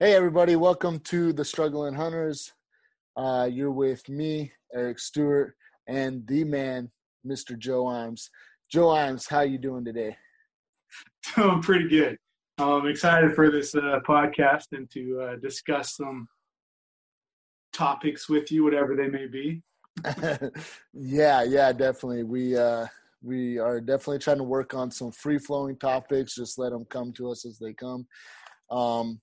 Hey, everybody, welcome to the Struggling Hunters. Uh, you're with me, Eric Stewart, and the man, Mr. Joe Imes. Joe Imes, how you doing today? Doing pretty good. I'm excited for this uh, podcast and to uh, discuss some topics with you, whatever they may be. yeah, yeah, definitely. We uh, we are definitely trying to work on some free flowing topics. Just let them come to us as they come. Um,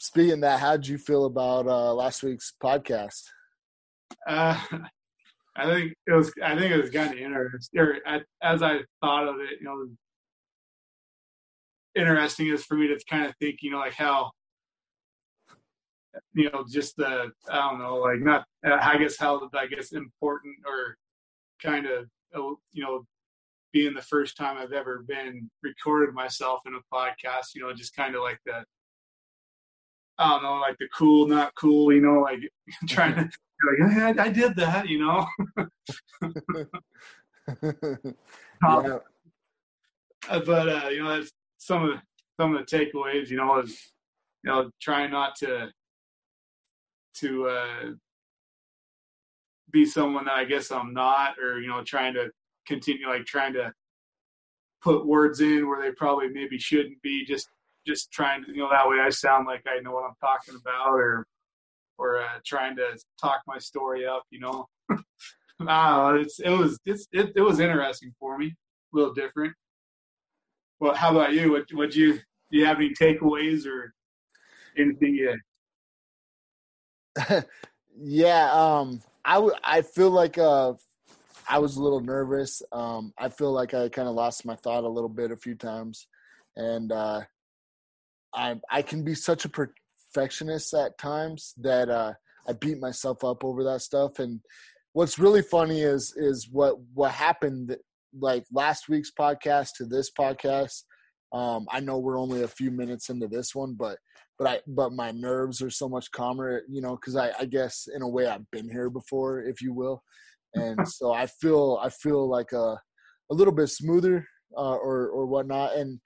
speaking that, how did you feel about uh, last week's podcast? Uh, I think it was. I think it was kind of interesting. Or as I thought of it, you know, interesting is for me to kind of think, you know, like how, you know, just the I don't know, like not. I guess how I guess important or kind of you know being the first time I've ever been recorded myself in a podcast, you know, just kind of like the I don't know, like the cool, not cool, you know, like trying to like, hey, I, I, did that, you know. yeah. Uh, but uh, you know, that's some of the, some of the takeaways. You know, is you know trying not to to uh, be someone that I guess I'm not, or you know, trying to continue like trying to put words in where they probably maybe shouldn't be. Just just trying to, you know, that way I sound like I know what I'm talking about or, or uh, trying to talk my story up, you know. ah, it's, it was, it's, it, it was interesting for me, a little different. Well, how about you? What, what you, do you have any takeaways or anything yet? yeah. Um, I, w- I feel like, uh, I was a little nervous. Um, I feel like I kind of lost my thought a little bit a few times, and uh, I I can be such a perfectionist at times that uh, I beat myself up over that stuff. And what's really funny is is what what happened like last week's podcast to this podcast. Um, I know we're only a few minutes into this one, but but I but my nerves are so much calmer, you know, because I, I guess in a way I've been here before, if you will, and so I feel I feel like a a little bit smoother uh, or or whatnot. And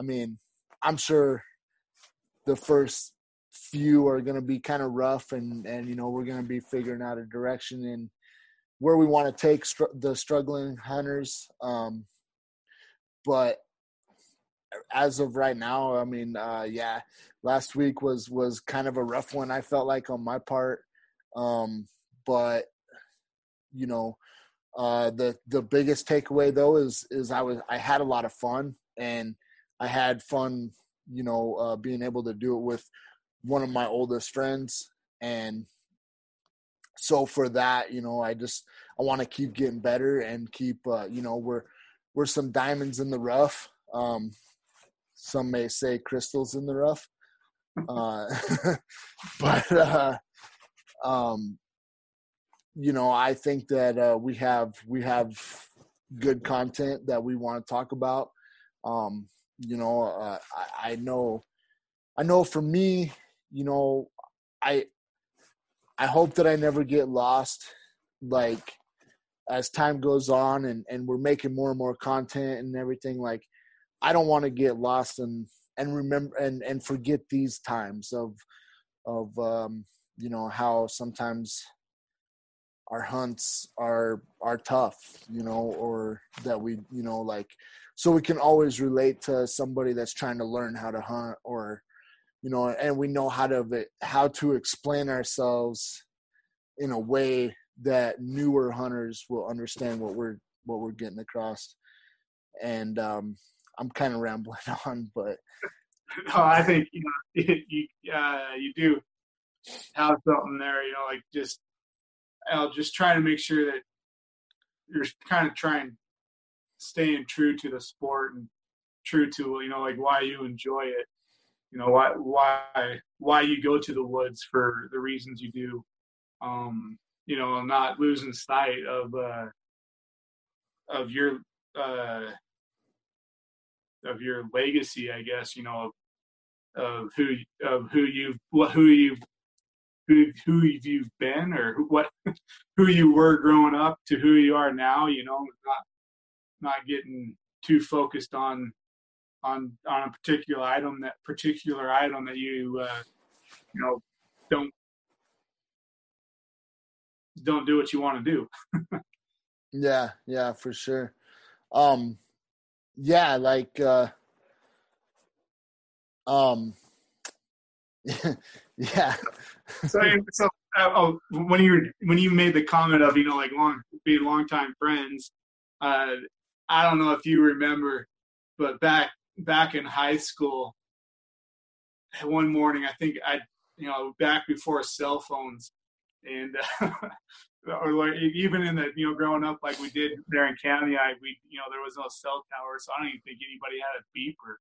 I mean, I'm sure the first few are going to be kind of rough and and you know we're going to be figuring out a direction and where we want to take str- the struggling hunters um but as of right now i mean uh yeah last week was was kind of a rough one i felt like on my part um but you know uh the the biggest takeaway though is is i was i had a lot of fun and i had fun you know, uh, being able to do it with one of my oldest friends. And so for that, you know, I just, I want to keep getting better and keep, uh, you know, we're, we're some diamonds in the rough. Um, some may say crystals in the rough. Uh, but, uh, um, you know, I think that, uh, we have, we have good content that we want to talk about. Um, you know uh, I, I know i know for me you know i i hope that i never get lost like as time goes on and and we're making more and more content and everything like i don't want to get lost and and remember and and forget these times of of um you know how sometimes our hunts are are tough you know or that we you know like so we can always relate to somebody that's trying to learn how to hunt or you know and we know how to how to explain ourselves in a way that newer hunters will understand what we're what we're getting across. And um i'm kind of rambling on but no i think you know you uh you do have something there you know like just i'll just try to make sure that you're kind of trying staying true to the sport and true to you know like why you enjoy it you know why why why you go to the woods for the reasons you do um you know not losing sight of uh of your uh of your legacy i guess you know of, of who of who you've who you've who who you've been or what who you were growing up to who you are now you know not not getting too focused on on on a particular item that particular item that you uh, you know don't don't do what you want to do. yeah, yeah, for sure. Um, yeah, like uh, um, yeah. so, so uh, oh, when you when you made the comment of you know like long being longtime friends, uh, I don't know if you remember, but back back in high school, one morning I think I you know back before cell phones, and uh, or like even in the you know growing up like we did there in County, I we you know there was no cell tower, so I don't even think anybody had a beeper.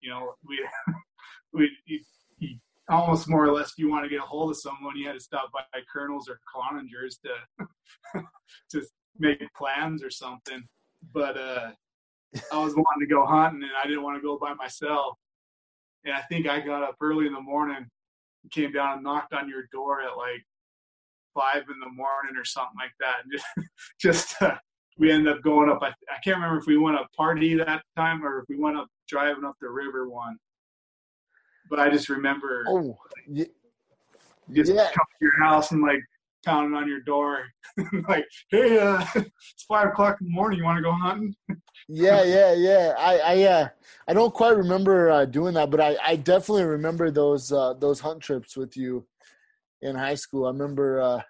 You know we we almost more or less if you want to get a hold of someone, you had to stop by Colonels or Cloningers to to make plans or something. But uh, I was wanting to go hunting and I didn't want to go by myself. And I think I got up early in the morning, came down and knocked on your door at like five in the morning or something like that. And just, just uh, we ended up going up. I, I can't remember if we went up Pardee that time or if we went up driving up the river one. But I just remember oh, yeah. just yeah. come to your house and like pounding on your door, like, "Hey, uh, it's five o'clock in the morning. You want to go hunting?" yeah, yeah, yeah. I, I, uh, I don't quite remember uh, doing that, but I, I definitely remember those uh, those hunt trips with you in high school. I remember, uh,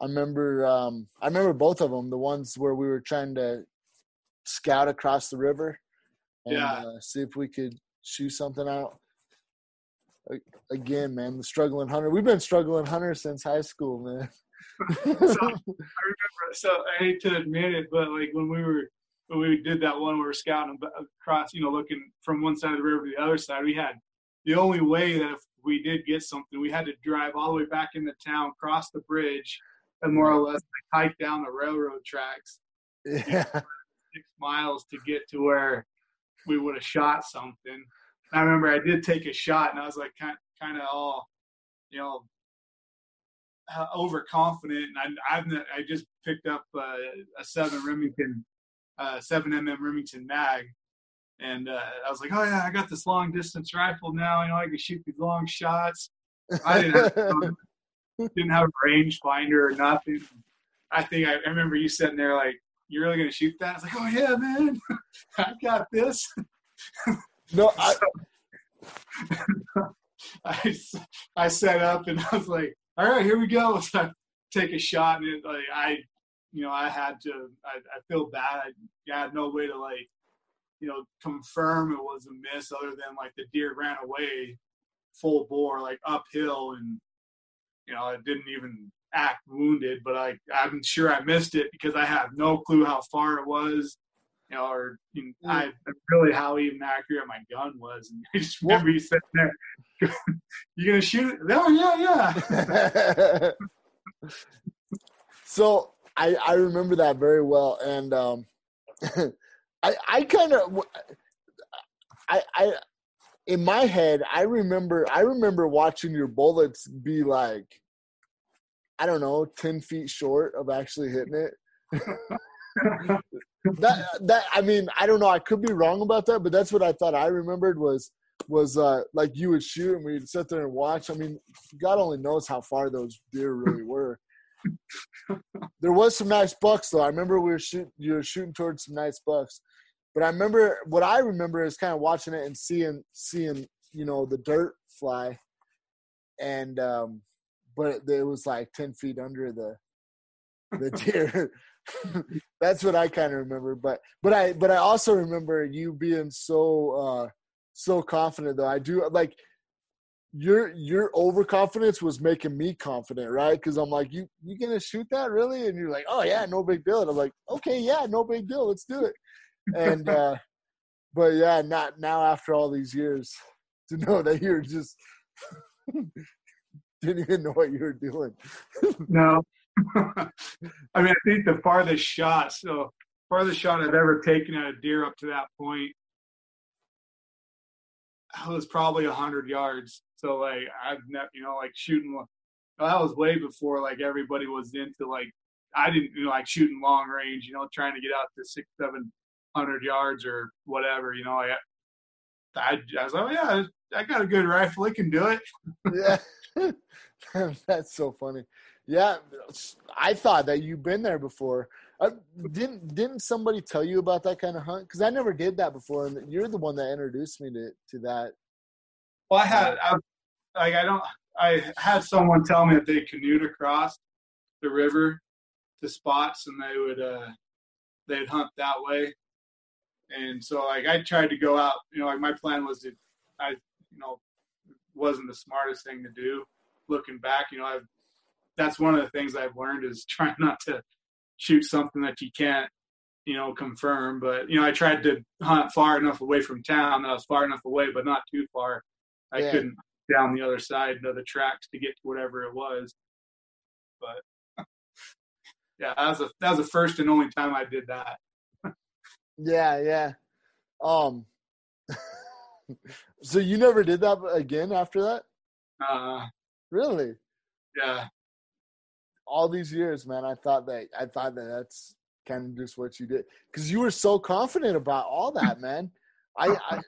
I remember, um, I remember both of them. The ones where we were trying to scout across the river and Yeah. uh, see if we could shoot something out. Again, man, the struggling hunter. We've been struggling hunters since high school, man. so I remember. So I hate to admit it, but like when we were when we did that one, we were scouting across, you know, looking from one side of the river to the other side. We had the only way that if we did get something, we had to drive all the way back into town, cross the bridge, and more or less like, hike down the railroad tracks yeah. six miles to get to where we would have shot something. I remember I did take a shot, and I was like kind kind of all, you know, uh, overconfident. And I I've I just picked up uh, a seven Remington, uh, seven mm Remington mag, and uh, I was like, oh yeah, I got this long distance rifle now. You know, I can shoot these long shots. I didn't have, didn't have a rangefinder or nothing. I think I, I remember you sitting there like, "You're really gonna shoot that?" I was like, "Oh yeah, man, I got this." no, I, I set up and I was like, all right, here we go. So I take a shot and it, like I, you know, I had to, I, I feel bad. I, I had no way to like, you know, confirm it was a miss other than like the deer ran away full bore, like uphill and, you know, it didn't even act wounded, but I, I'm sure I missed it because I have no clue how far it was. You know, or you know, I really how even accurate my gun was, and I just remember you sitting there, "You gonna shoot it?" Oh yeah, yeah. so I I remember that very well, and um, I I kind of I I in my head I remember I remember watching your bullets be like I don't know ten feet short of actually hitting it. That that I mean I don't know I could be wrong about that, but that's what I thought I remembered was was uh like you would shoot and we'd sit there and watch. I mean, God only knows how far those deer really were. there was some nice bucks though. I remember we were shooting you were shooting towards some nice bucks. But I remember what I remember is kind of watching it and seeing seeing, you know, the dirt fly. And um but it was like ten feet under the the deer. That's what I kind of remember. But but I but I also remember you being so uh so confident though. I do like your your overconfidence was making me confident, right? Because I'm like, you you gonna shoot that really? And you're like, oh yeah, no big deal. And I'm like, okay, yeah, no big deal. Let's do it. And uh but yeah, not now after all these years to know that you're just didn't even know what you were doing. no. I mean, I think the farthest shot, so farthest shot I've ever taken at a deer up to that point was probably hundred yards. So like I've never, you know, like shooting. That was way before like everybody was into like I didn't you know like shooting long range. You know, trying to get out to six, seven hundred yards or whatever. You know, I I, I was like, oh, yeah, I got a good rifle. It can do it. yeah, that's so funny. Yeah, I thought that you've been there before. Uh, didn't didn't somebody tell you about that kind of hunt? Because I never did that before, and you're the one that introduced me to to that. Well, I had I, like I don't I had someone tell me that they canoed across the river to spots, and they would uh they'd hunt that way. And so like I tried to go out, you know, like my plan was to I you know wasn't the smartest thing to do. Looking back, you know, I've that's one of the things I've learned is trying not to shoot something that you can't, you know, confirm. But you know, I tried to hunt far enough away from town that I was far enough away, but not too far. I yeah. couldn't down the other side of the tracks to get to whatever it was. But yeah, that was a that was the first and only time I did that. yeah, yeah. Um. so you never did that again after that? Uh. Really? Yeah all these years, man, I thought that I thought that that's kind of just what you did because you were so confident about all that, man. I, I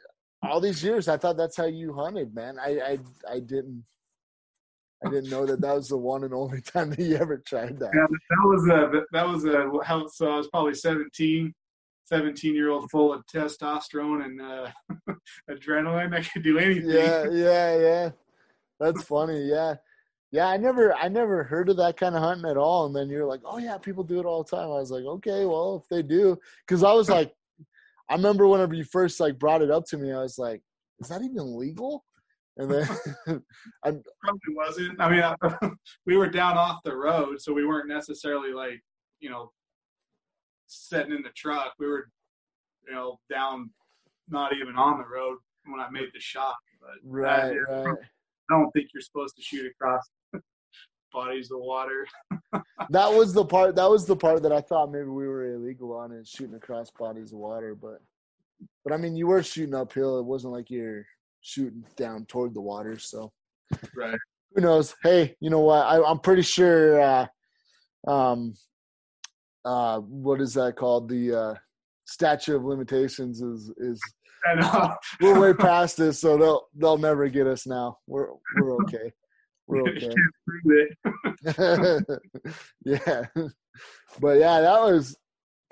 all these years I thought that's how you hunted, man. I I I didn't I didn't know that that was the one and only time that you ever tried that. Yeah, that was a that was a how so I was probably 17, 17 year old full of testosterone and uh, adrenaline. I could do anything. Yeah, yeah, yeah. That's funny. Yeah. Yeah, I never I never heard of that kind of hunting at all. And then you're like, oh yeah, people do it all the time. I was like, okay, well if they do, because I was like, I remember whenever you first like brought it up to me, I was like, is that even legal? And then I probably wasn't. I mean, we were down off the road, so we weren't necessarily like you know sitting in the truck. We were you know down, not even on the road when I made the shot. But right, right. I don't think you're supposed to shoot across bodies of water. that was the part. That was the part that I thought maybe we were illegal on is shooting across bodies of water. But, but I mean, you were shooting uphill. It wasn't like you're shooting down toward the water. So, right. Who knows? Hey, you know what? I, I'm pretty sure. Uh, um, uh, what is that called? The uh, statute of limitations is is we're way past this, so they'll they'll never get us now. We're we're okay. We're okay. yeah, but yeah, that was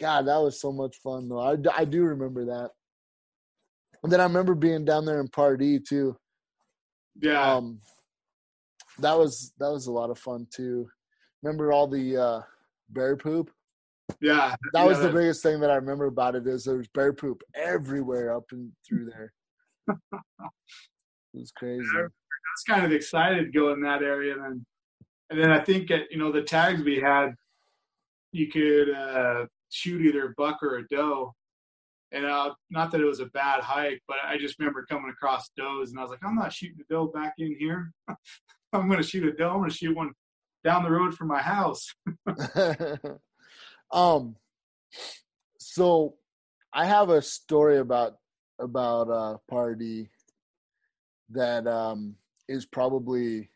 God. That was so much fun though. I I do remember that. And then I remember being down there in Pardee too. Yeah. Um, that was that was a lot of fun too. Remember all the uh, bear poop? Yeah, that yeah, was the biggest thing that I remember about it is there was bear poop everywhere up and through there. it was crazy. Yeah, was kind of excited to go in that area, and then, and then I think at you know the tags we had, you could uh, shoot either a buck or a doe. And uh, not that it was a bad hike, but I just remember coming across does, and I was like, I'm not shooting a doe back in here. I'm going to shoot a doe. I'm going to shoot one down the road from my house. Um, so I have a story about about uh Pardee that um is probably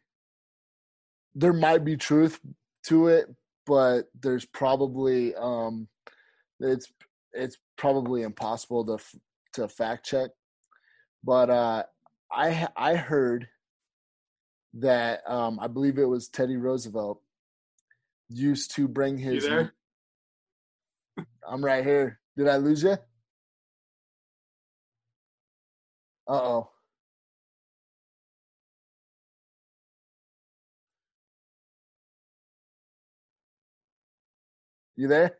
there might be truth to it, but there's probably um it's it's probably impossible to to fact check. But uh I I heard that um I believe it was Teddy Roosevelt used to bring his I'm right here. Did I lose you? Uh oh. You there?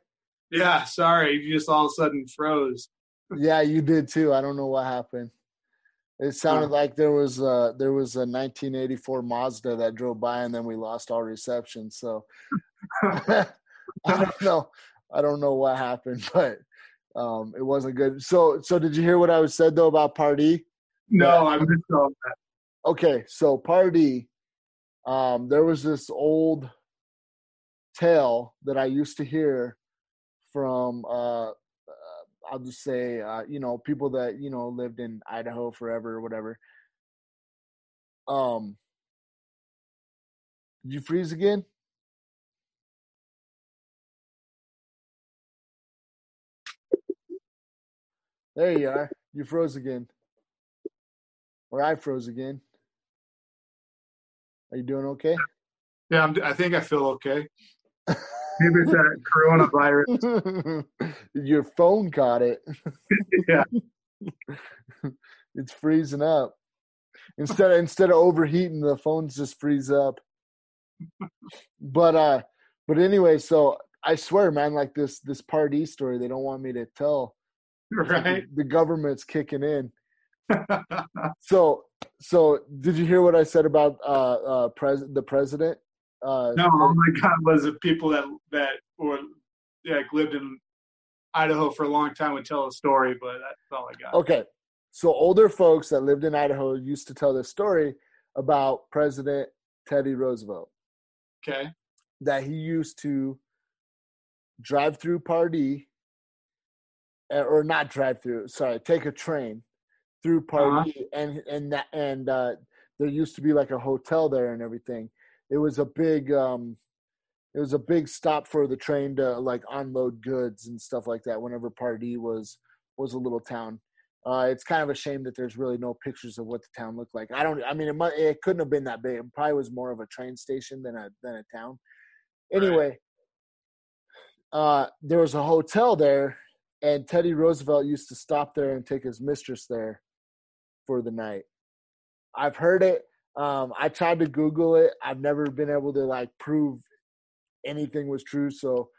Yeah, sorry. You just all of a sudden froze. yeah, you did too. I don't know what happened. It sounded like there was a, there was a 1984 Mazda that drove by and then we lost all reception. So I don't know. I don't know what happened, but um, it wasn't good. So, so did you hear what I was said though about Pardee? No, I missed all that. Okay, so Pardee. um, there was this old tale that I used to hear from uh, uh, I'll just say uh, you know people that you know lived in Idaho forever or whatever. Um, did you freeze again? There you are. You froze again. Or I froze again. Are you doing okay? Yeah, I'm, I think I feel okay. Maybe it's that coronavirus. Your phone caught it. yeah. it's freezing up. Instead of instead of overheating, the phones just freeze up. But uh but anyway, so I swear, man, like this this Pardee story, they don't want me to tell. Right. The, the government's kicking in. so so did you hear what I said about uh uh pres the president? Uh no, oh my God, was it people that that were yeah lived in Idaho for a long time would tell a story, but that's all I got. Okay. So older folks that lived in Idaho used to tell this story about President Teddy Roosevelt. Okay. That he used to drive through Pardee, eh, or not drive through. Sorry, take a train through Pardee, uh-huh. and and that and uh, there used to be like a hotel there and everything. It was a big um, it was a big stop for the train to like unload goods and stuff like that. Whenever Pardee was was a little town. Uh, it's kind of a shame that there's really no pictures of what the town looked like. I don't. I mean, it might, it couldn't have been that big. It probably was more of a train station than a than a town. Anyway, right. uh, there was a hotel there, and Teddy Roosevelt used to stop there and take his mistress there for the night. I've heard it. Um, I tried to Google it. I've never been able to like prove anything was true. So,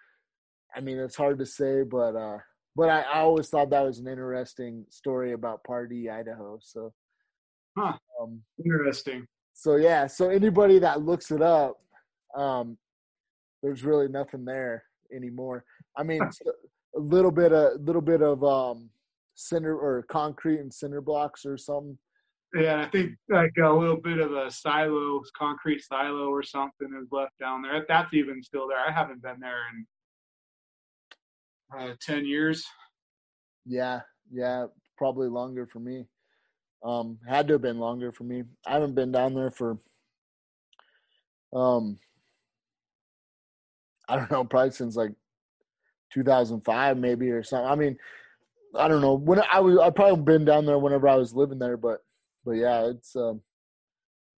I mean, it's hard to say, but uh, but I, I, always thought that was an interesting story about Pardee, Idaho. So, huh. Um, interesting. So yeah, so anybody that looks it up, um, there's really nothing there anymore. I mean, a little bit, a little bit of um, cinder or concrete and cinder blocks or something. Yeah, I think like a little bit of a silo, concrete silo or something is left down there. If that's even still there. I haven't been there in uh, 10 years. Yeah, yeah, probably longer for me. Um, had to have been longer for me. I haven't been down there for, um, I don't know, probably since like 2005 maybe or something. I mean, I don't know when I was. I probably been down there whenever I was living there, but but yeah, it's um,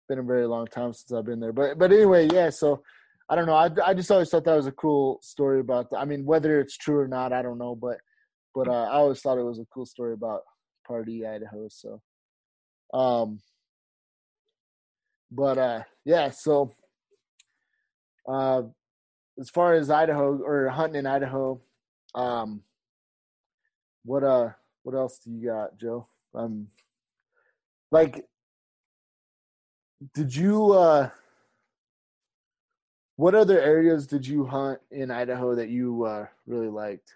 been a very long time since I've been there. But but anyway, yeah. So I don't know. I, I just always thought that was a cool story about. The, I mean, whether it's true or not, I don't know. But but uh, I always thought it was a cool story about Pardee Idaho. So, um, but uh, yeah. So, uh, as far as Idaho or hunting in Idaho, um, what uh, what else do you got, Joe? Um, like, did you uh? What other areas did you hunt in Idaho that you uh, really liked?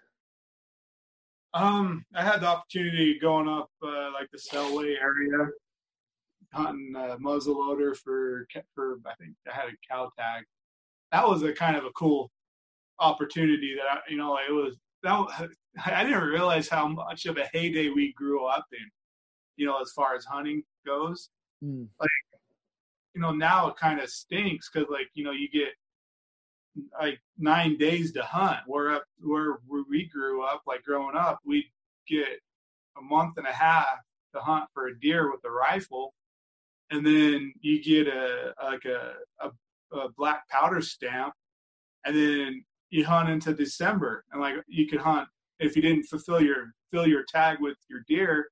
Um, I had the opportunity going up uh, like the Selway area, hunting muzzleloader for for I think I had a cow tag. That was a kind of a cool opportunity that I, you know it was that I didn't realize how much of a heyday we grew up in. You know, as far as hunting goes, mm. like you know now it kind of stinks because like you know you get like nine days to hunt. Where up where we grew up, like growing up, we'd get a month and a half to hunt for a deer with a rifle, and then you get a like a, a, a black powder stamp, and then you hunt into December, and like you could hunt if you didn't fulfill your fill your tag with your deer,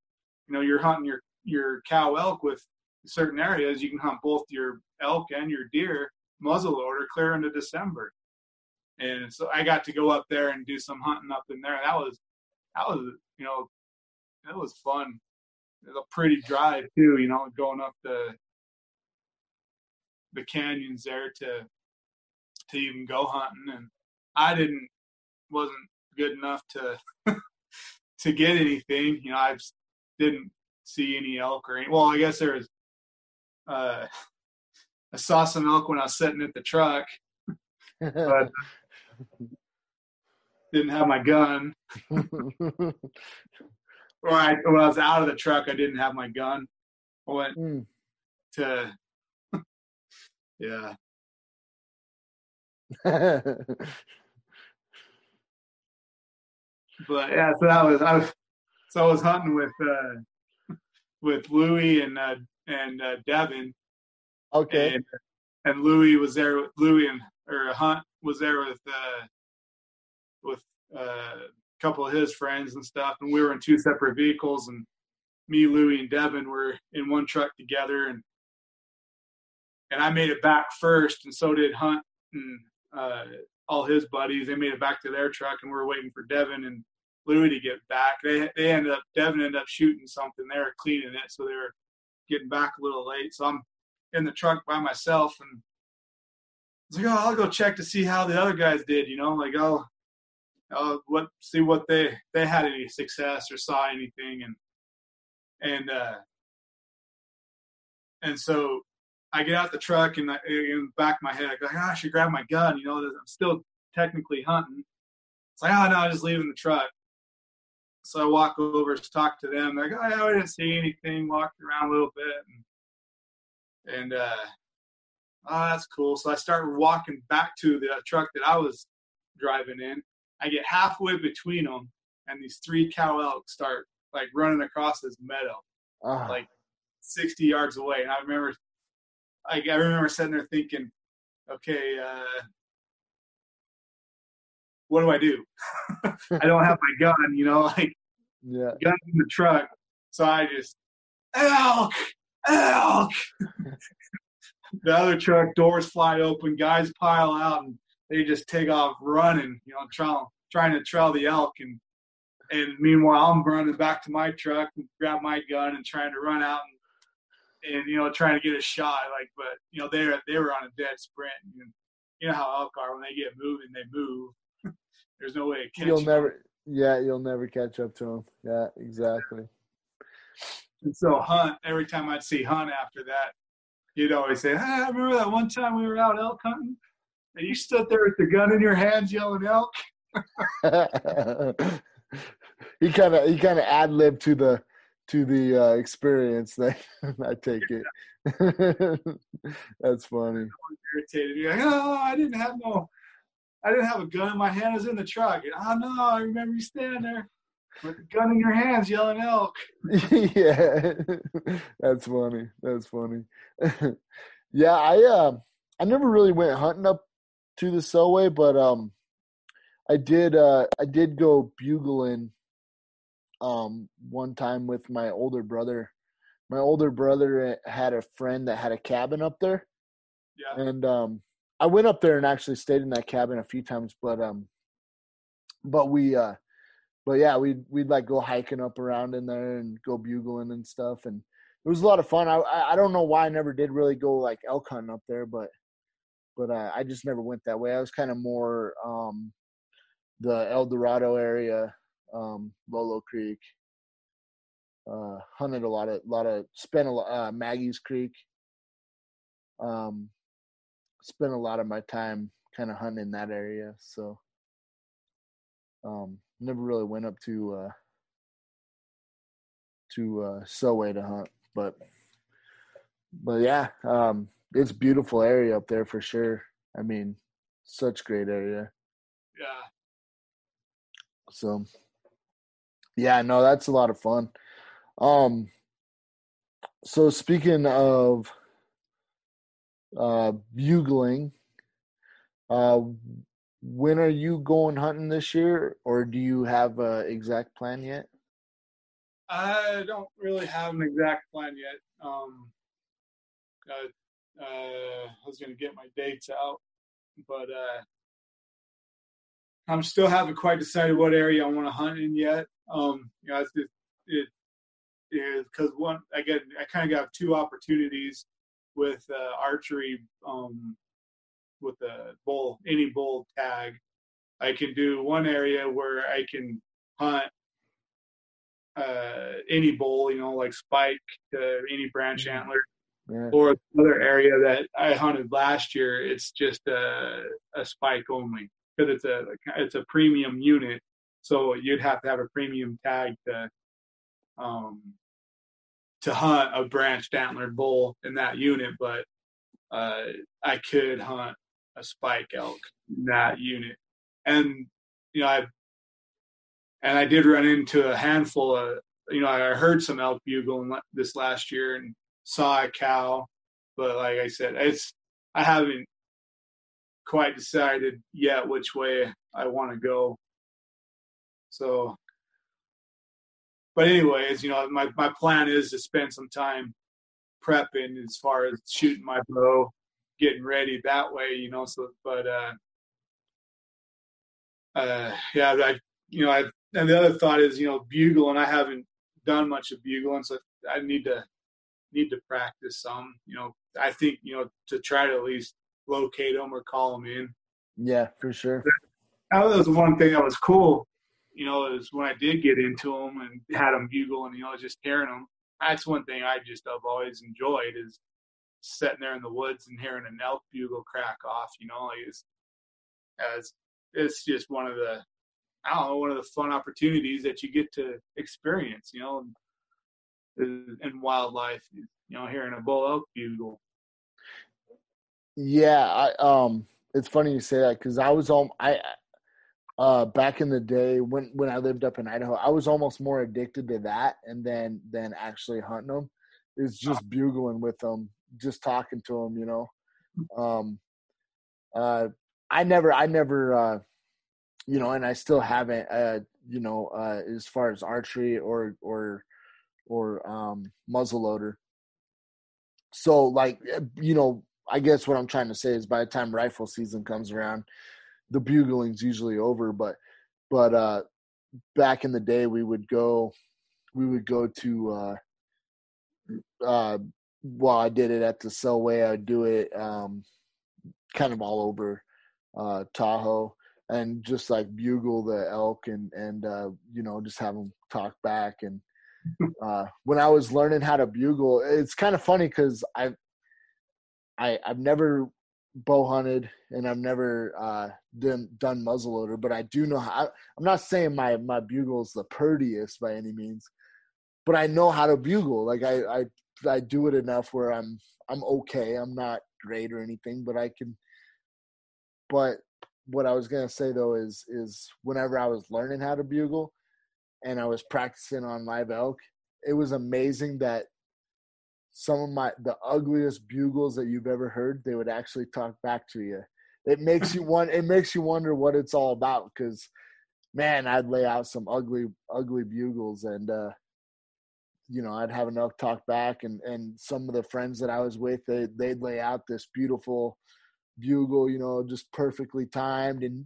you know you're hunting your your cow elk with certain areas. You can hunt both your elk and your deer muzzleloader clear into December. And so I got to go up there and do some hunting up in there. That was that was you know that was fun. It was a pretty drive too, you know, going up the the canyons there to to even go hunting and I didn't wasn't good enough to to get anything. You know, I didn't see any elk or any well, I guess there was uh I saw some elk when I was sitting at the truck, but didn't have my gun. or I, when I was out of the truck, I didn't have my gun. I went mm. to, yeah. but yeah, so that was I was so I was hunting with uh, with Louie and uh, and uh, Devin. Okay. And, and Louie was there. With, Louie and or Hunt was there with uh, with uh, a couple of his friends and stuff, and we were in two separate vehicles. And me, Louie, and Devin were in one truck together, and and I made it back first, and so did Hunt and uh, all his buddies. They made it back to their truck, and we were waiting for Devin and To get back. They they ended up Devin ended up shooting something. They were cleaning it, so they were getting back a little late. So I'm in the truck by myself, and I was like, oh, I'll go check to see how the other guys did. You know, like oh, I'll what see what they they had any success or saw anything, and and uh, and so I get out the truck and I, back my head, I go, oh, I should grab my gun. You know, I'm still technically hunting. It's like, oh no, I'm just leaving the truck. So I walk over to talk to them. They're like, oh, I didn't see anything. Walked around a little bit, and, and uh, oh, that's cool. So I start walking back to the truck that I was driving in. I get halfway between them, and these three cow elk start like running across this meadow, Ah, like 60 yards away. And I remember, I, I remember sitting there thinking, okay, uh, what do I do? I don't have my gun, you know, like yeah. gun in the truck. So I just elk, elk. the other truck doors fly open, guys pile out, and they just take off running. You know, trying trying to trail the elk, and and meanwhile I'm running back to my truck and grab my gun and trying to run out and and you know trying to get a shot. Like, but you know they they were on a dead sprint. And you know how elk are when they get moving, they move. There's no way to catch You'll them. never. Yeah, you'll never catch up to him. Yeah, exactly. And so Hunt, every time I'd see Hunt after that, he'd always say, hey, I remember that one time we were out elk hunting and you stood there with the gun in your hands yelling elk. he kind of he kind of ad lib to the to the uh, experience. That I take it. That's funny. Irritated. You're like, oh, I didn't have no, I didn't have a gun in my hand. I was in the truck. And, oh, no, I remember you standing there with the gun in your hands yelling elk. yeah, that's funny. That's funny. yeah, I uh, I never really went hunting up to the Selway, but um, I did. Uh, I did go bugling. Um, one time with my older brother. My older brother had a friend that had a cabin up there, Yeah. and um, I went up there and actually stayed in that cabin a few times. But um, but we uh, but yeah, we'd we'd like go hiking up around in there and go bugling and stuff, and it was a lot of fun. I I don't know why I never did really go like elk hunting up there, but but uh, I just never went that way. I was kind of more um, the El Dorado area, um, Lolo Creek. Uh, hunted a lot of lot of spent a lot uh, Maggie's Creek. Um, spent a lot of my time kind of hunting in that area, so um, never really went up to uh, to uh, Selway to hunt, but but yeah, um, it's beautiful area up there for sure. I mean, such great area. Yeah. So yeah, no, that's a lot of fun. Um, so speaking of uh, bugling, uh, when are you going hunting this year, or do you have an exact plan yet? I don't really have an exact plan yet. Um, uh, uh, I was going to get my dates out, but uh, I'm still haven't quite decided what area I want to hunt in yet. Um, you know, it's, it, it is because one I get I kind of got two opportunities with uh, archery um, with the bull any bull tag. I can do one area where I can hunt uh, any bull, you know, like spike, uh, any branch Mhm. antler, Yeah. or another area that I hunted last year. It's just a, a spike only because it's a it's a premium unit, so you'd have to have a premium tag to um, to hunt a branched antlered bull in that unit. But uh, I could hunt a spike elk in that unit, and you know I and I did run into a handful of you know, I heard some elk bugle this last year and saw a cow, but like I said, it's I haven't quite decided yet which way I want to go. So, but anyways, you know, my my plan is to spend some time prepping as far as shooting my bow, getting ready that way, you know. So, but uh, uh, yeah, I, you know, I and the other thought is, you know, bugle, and I haven't done much of bugling, so I need to need to practice some. You know, I think you know to try to at least locate them or call them in. Yeah, for sure. That was one thing that was cool. You know, is when I did get into them and had them bugle and you know just hearing them. That's one thing I just have always enjoyed is sitting there in the woods and hearing an elk bugle crack off. You know, like it's as it's just one of the I don't know one of the fun opportunities that you get to experience. You know, in wildlife. You know, hearing a bull elk bugle. Yeah, I um, it's funny you say that because I was on I uh back in the day when when I lived up in Idaho, I was almost more addicted to that and then than actually hunting them. It's just bugling with them, just talking to them, you know. Um, uh, I never, I never, uh, you know, and I still haven't, uh, you know, uh, as far as archery or or or um, muzzleloader. So, like, eh, you know, I guess what I'm trying to say is by the time rifle season comes around, the bugling's usually over. But, but uh, back in the day, we would go, we would go to, uh, uh, well, I did it at the Selway. I'd do it um, kind of all over uh, Tahoe and just like bugle the elk and and uh, you know just have them talk back and uh, when I was learning how to bugle, it's kind of funny because I've I, I've never bow hunted and I've never uh, done done muzzleloader, but I do know how. I'm not saying my my bugle is the purtiest by any means, but I know how to bugle. Like I I I do it enough where I'm I'm okay. I'm not great or anything, but I can. But what I was gonna say though is is whenever I was learning how to bugle, and I was practicing on live elk, it was amazing that some of my the ugliest bugles that you've ever heard, they would actually talk back to you. It makes you want it makes you wonder what it's all about because man, I'd lay out some ugly ugly bugles and uh you know, I'd have enough talk back and and some of the friends that I was with, they they'd lay out this beautiful bugle, you know, just perfectly timed and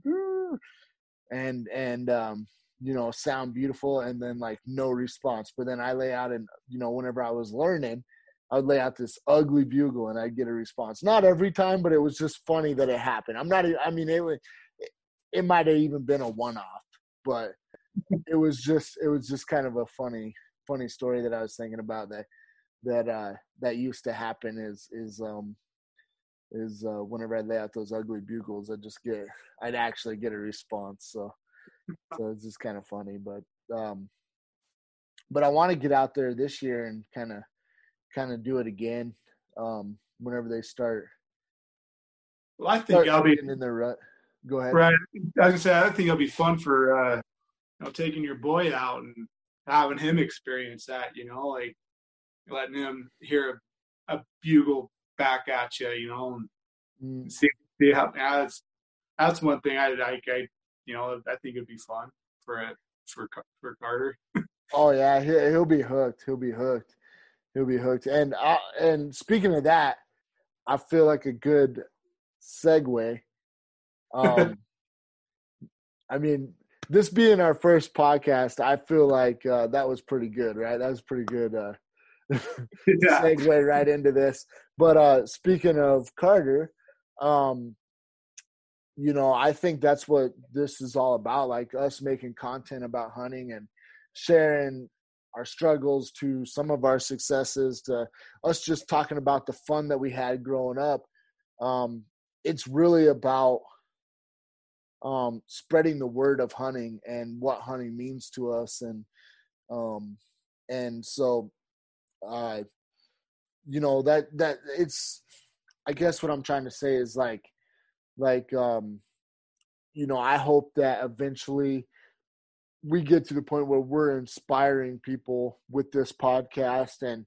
and and um you know, sound beautiful and then like no response. But then I lay out and you know, whenever I was learning, I would lay out this ugly bugle and I'd get a response. Not every time, but it was just funny that it happened. I'm not. I mean, it it, might have even been a one-off, but it was just it was just kind of a funny funny story that I was thinking about that that uh that used to happen is is um is uh whenever I lay out those ugly bugles I just get I'd actually get a response so so it's just kind of funny. But um, but I want to get out there this year and kind of kind of do it again um, whenever they start. Well, I think I'll be in their rut. Go ahead. Right. I was gonna say I think it'll be fun for uh, you know taking your boy out and having him experience that. You know, like letting him hear a, a bugle back at you. You know, and mm. see see how that's that's one thing I like. I you know, I think it'd be fun for it for for Carter. oh yeah, he, he'll be hooked. He'll be hooked. He'll be hooked. And uh, and speaking of that, I feel like a good segue. Um, I mean, this being our first podcast, I feel like uh, that was pretty good, right? That was pretty good uh, yeah. segue right into this. But uh, speaking of Carter, um, you know, I think that's what this is all about. Like us making content about hunting and sharing our struggles to some of our successes to us just talking about the fun that we had growing up. Um, it's really about um, spreading the word of hunting and what hunting means to us. And, um, and so, uh, you know, that, that it's, I guess what I'm trying to say is like, like um you know i hope that eventually we get to the point where we're inspiring people with this podcast and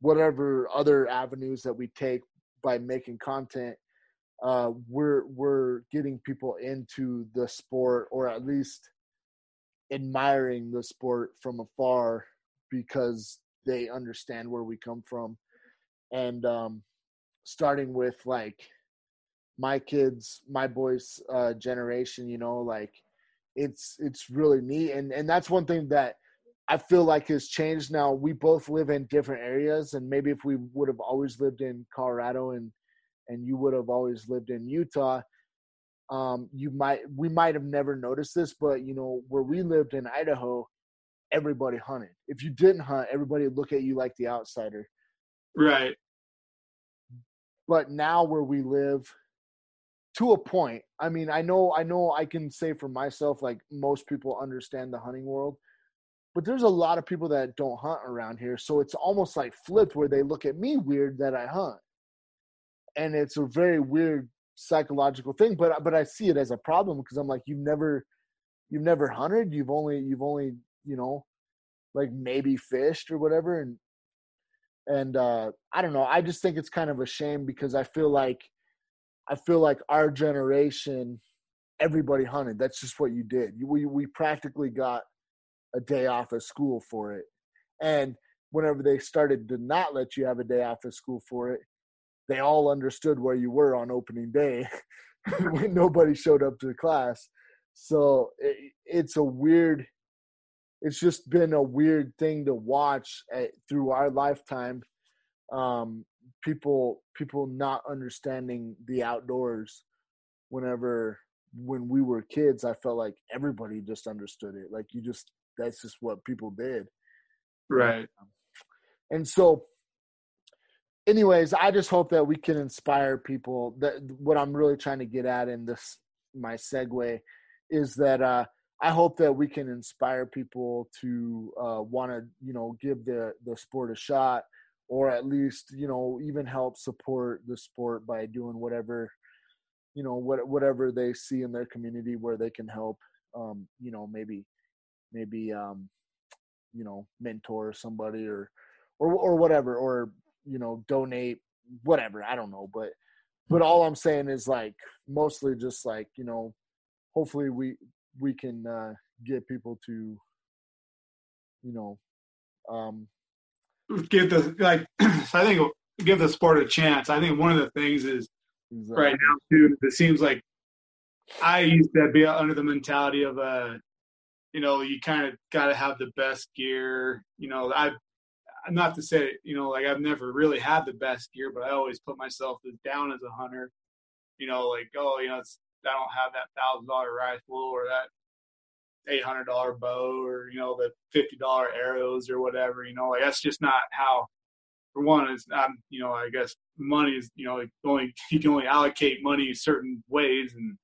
whatever other avenues that we take by making content uh, we're we're getting people into the sport or at least admiring the sport from afar because they understand where we come from. And um, starting with like my kids my boys uh, generation you know like it's it's really neat and and that's one thing that i feel like has changed now we both live in different areas and maybe if we would have always lived in colorado and and you would have always lived in utah um, you might we might have never noticed this, but you know where we lived in Idaho, everybody hunted. If you didn't hunt, everybody would look at you like the outsider. Right. But now where we live, to a point. I mean, I know, I know, I can say for myself, like most people understand the hunting world, but there's a lot of people that don't hunt around here. So it's almost like flipped where they look at me weird that I hunt. And it's a very weird psychological thing, but but I see it as a problem because I'm like, you've never you've never hunted, you've only you've only you know like maybe fished or whatever, and and uh, I don't know. I just think it's kind of a shame because I feel like I feel like our generation, everybody hunted. That's just what you did. We we practically got a day off of school for it, and whenever they started to not let you have a day off of school for it, they all understood where you were on opening day when nobody showed up to class. So it, it's a weird, it's just been a weird thing to watch at, eh, through our lifetime. Um, people, people not understanding the outdoors. Whenever when we were kids, I felt like everybody just understood it. Like you just, that's just what people did. Right. And so anyways, I just hope that we can inspire people. That what I'm really trying to get at in this my segue is that uh, I hope that we can inspire people to uh, want to you know give the the sport a shot, or at least you know even help support the sport by doing whatever you know what whatever they see in their community where they can help. Um, you know maybe maybe um, you know mentor somebody or or or whatever or you know donate whatever i don't know but but all i'm saying is like mostly just like you know hopefully we we can uh get people to you know um give the like i think give the sport a chance i think one of the things is exactly. right now too it seems like i used to be under the mentality of uh you know you kind of got to have the best gear you know I'm not to say, you know, like I've never really had the best gear, but I always put myself as down as a hunter. You know, like oh, you know, it's, I don't have that thousand dollar rifle or that eight hundred dollar bow or you know the fifty dollar arrows or whatever. You know, like that's just not how. For one, it's not. You know, I guess money is. You know, only you can only allocate money certain ways, and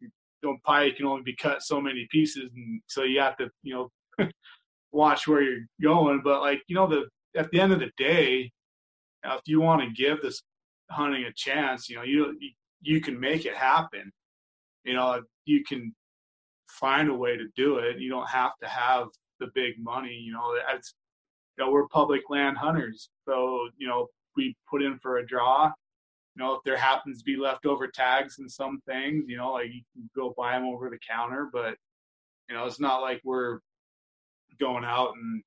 you don't pie can only be cut so many pieces, and so you have to. You know. watch where you're going. But like you know, the at the end of the day, if you want to give this hunting a chance, you know, you you can make it happen. You know, you can find a way to do it. You don't have to have the big money. You know, as you know, we're public land hunters, so you know we put in for a draw. You know, if there happens to be leftover tags and some things, you know, like you can go buy them over the counter, but you know, it's not like we're going out and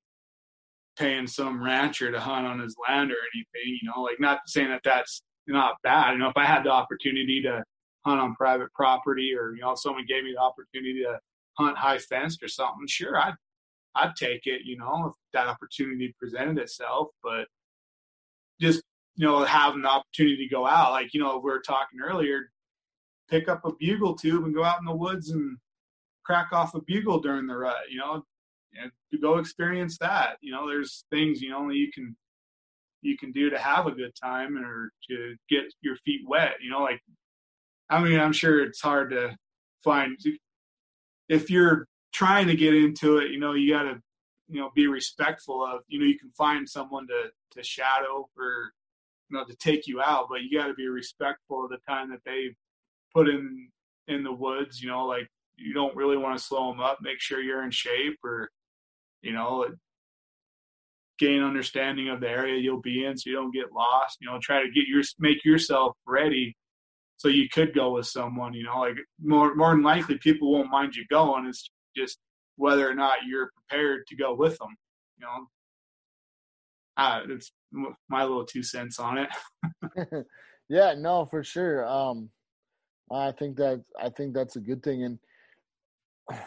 paying some rancher to hunt on his land or anything. You know, like not saying that that's not bad. You know, if I had the opportunity to hunt on private property, or you know, if someone gave me the opportunity to hunt high fenced or something, sure, I'd I'd take it. You know, if that opportunity presented itself, but just you know, having the opportunity to go out, like you know, we were talking earlier, pick up a bugle tube and go out in the woods and crack off a bugle during the rut. You know, and to go experience that. You know, there's things you know you can you can do to have a good time or to get your feet wet. You know, like I mean, I'm sure it's hard to find if you're trying to get into it. You know, you got to you know be respectful of. You know, you can find someone to to shadow or you know to take you out, but you got to be respectful of the time that they put in in the woods. You know, like you don't really want to slow them up. Make sure you're in shape, or you know, gain understanding of the area you'll be in, so you don't get lost. You know, try to get your make yourself ready, so you could go with someone. You know, like more more than likely, people won't mind you going. It's just whether or not you're prepared to go with them. You know, uh, it's my little two cents on it. yeah, no, for sure. Um, I think that I think that's a good thing, and I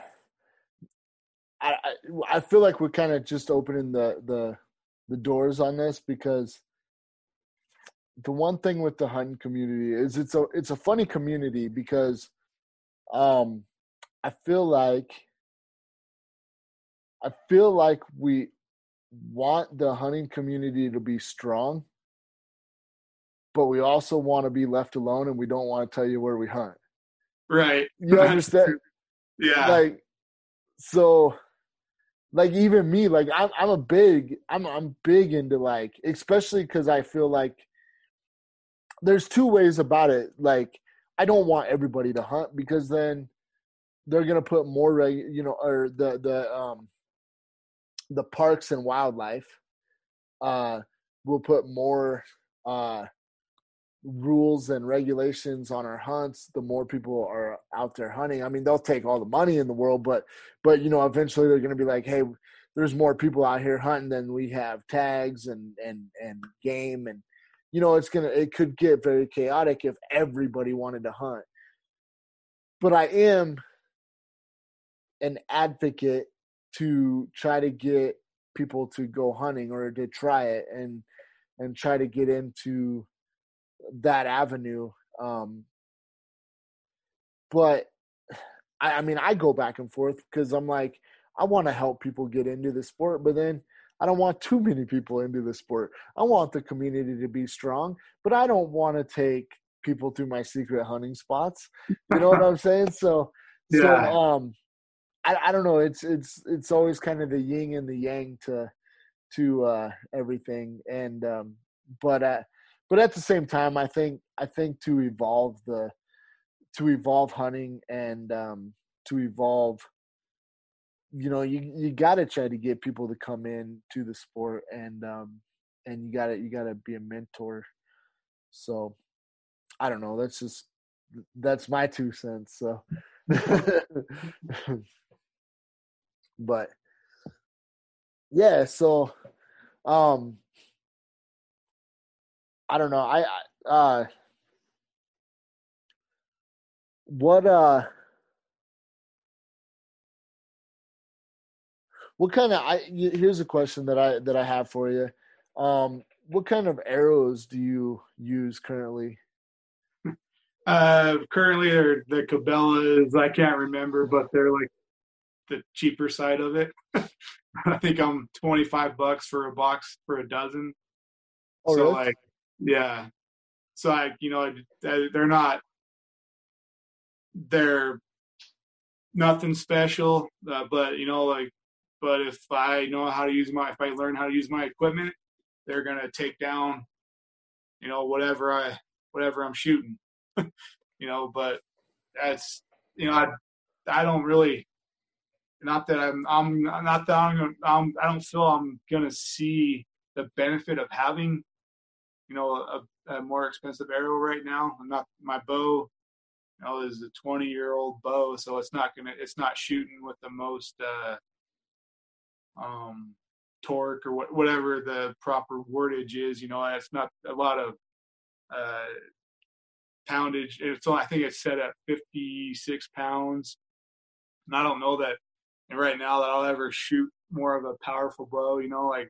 I, I feel like we're kind of just opening the the the doors on this because the one thing with the hunting community is it's a it's a funny community because um I feel like I feel like we want the hunting community to be strong, but we also want to be left alone and we don't want to tell you where we hunt. Right. You understand? yeah. Like so like even me, like I'm I'm a big I'm I'm big into like especially because I feel like there's two ways about it. Like I don't want everybody to hunt because then they're gonna put more reg you know or the the um the parks and wildlife uh, will put more uh, rules and regulations on our hunts the more people are out there hunting i mean they'll take all the money in the world but but you know eventually they're going to be like hey there's more people out here hunting than we have tags and and and game and you know it's gonna it could get very chaotic if everybody wanted to hunt. But i am an advocate to try to get people to go hunting or to try it and and try to get into that avenue um but I, I mean i go back and forth because i'm like i want to help people get into the sport but then i don't want too many people into the sport i want the community to be strong but i don't want to take people to my secret hunting spots you know what i'm saying so yeah. so um I, I don't know. It's it's it's always kind of the yin and the yang to to uh, everything, and um, but uh, but at the same time, I think I think to evolve the to evolve hunting and um, to evolve, you know, you you got to try to get people to come in to the sport, and um, and you got to you got to be a mentor. So I don't know. That's just that's my two cents. So. but yeah so um i don't know i uh what uh what kind of i here's a question that i that i have for you um what kind of arrows do you use currently uh currently they're the cabela's i can't remember but they're like the cheaper side of it. I think I'm 25 bucks for a box for a dozen. Oh, so really? like, yeah. So I, you know, they're not, they're nothing special, uh, but you know, like, but if I know how to use my, if I learn how to use my equipment, they're gonna take down, you know, whatever I, whatever I'm shooting, you know. But that's, you know, I, I don't really not that I'm, I'm not that I'm, I'm I don't feel I'm gonna see the benefit of having, you know, a, a more expensive arrow right now. I'm not my bow, you know, is a 20 year old bow, so it's not gonna, it's not shooting with the most, uh, um, torque or what, whatever the proper wordage is. You know, it's not a lot of, uh, poundage. It's I think it's set at 56 pounds. And I don't know that and right now that I'll ever shoot more of a powerful bow. You know, like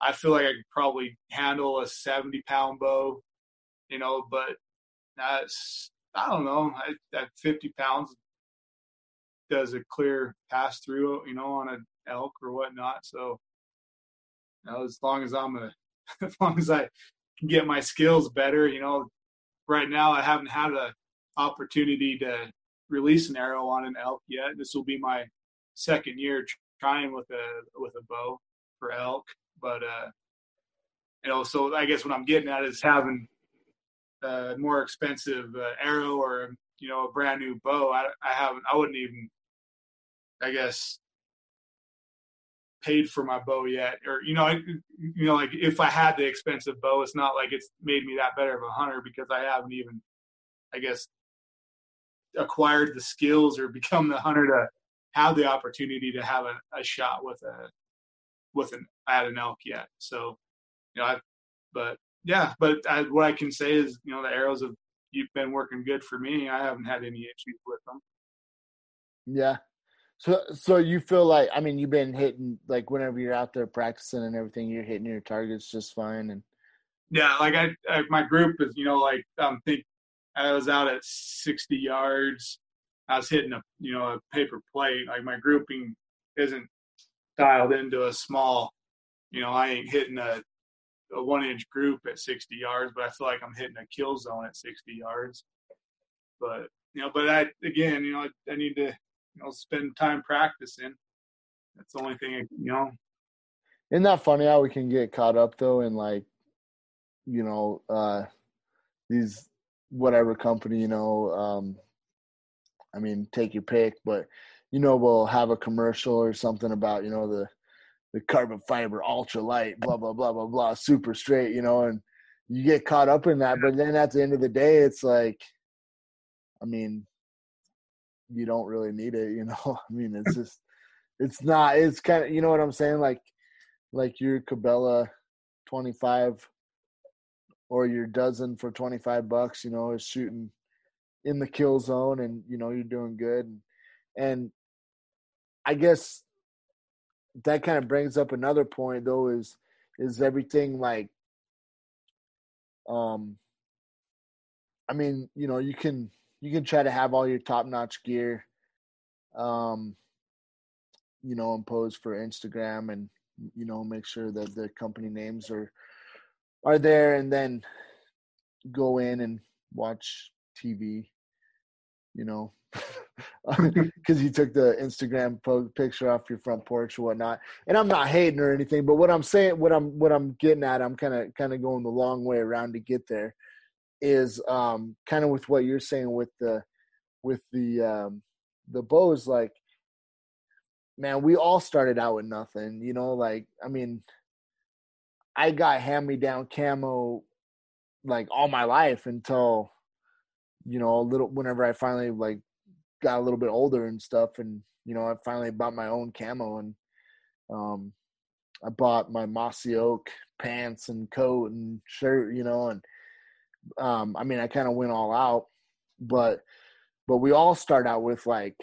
I feel like I could probably handle a 70 pound bow, you know, but that's, I don't know, I, that 50 pounds does a clear pass through, you know, on an elk or whatnot. So, you know, as long as I'm a, as long as I can get my skills better, you know, right now I haven't had a opportunity to release an arrow on an elk yet. This will be my second year trying with a with a bow for elk, but uh, you know, so I guess what I'm getting at is having a more expensive uh, arrow or you know a brand new bow. I I haven't. I wouldn't even. I guess paid for my bow yet, or you know, I, you know, like if I had the expensive bow, it's not like it's made me that better of a hunter because I haven't even, I guess, acquired the skills or become the hunter to have the opportunity to have a, a shot with a with an at an elk yet. So, you know, I, but yeah, but I, what I can say is, you know, the arrows have you've been working good for me. I haven't had any issues with them. Yeah. So, so you feel like I mean, you've been hitting like whenever you're out there practicing and everything, you're hitting your targets just fine. And yeah, like I, I my group is, you know, like I um, think I was out at 60 yards. I was hitting a, you know, a paper plate. Like my grouping isn't dialed into a small, you know, I ain't hitting a, a one inch group at 60 yards, but I feel like I'm hitting a kill zone at 60 yards. But, you know, but I, again, you know, I, I need to, know, spend time practicing. That's the only thing, you know. Isn't that funny how we can get caught up though in like, you know, uh, these whatever company, you know, um, I mean, take your pick, but you know, we'll have a commercial or something about, you know, the the carbon fiber ultra light, blah blah blah blah blah, super straight, you know, and you get caught up in that. But then at the end of the day, it's like, I mean, you don't really need it, you know. I mean, it's just, it's not. It's kind of, you know what I'm saying, like, like your Cabela, twenty five, or your dozen for twenty five bucks, you know, is shooting in the kill zone, and you know you're doing good, and, and I guess that kind of brings up another point though is is everything like um I mean, you know, you can you can try to have all your top notch gear um you know, and pose for Instagram and you know, make sure that the company names are are there and then go in and watch TV, you know, because you took the Instagram po- picture off your front porch or whatnot. And I'm not hating or anything, but what I'm saying, what I'm what I'm getting at, I'm kind of kind of going the long way around to get there. Is um, kind of with what you're saying with the with the um, the bows, like man, we all started out with nothing, you know. Like I mean, I got hand me down camo like all my life until you know a little whenever I finally like got a little bit older and stuff, and you know, I finally bought my own camo, and um, I bought my mossy oak pants and coat and shirt, you know, and um, I mean, I kind of went all out, but but we all start out with like,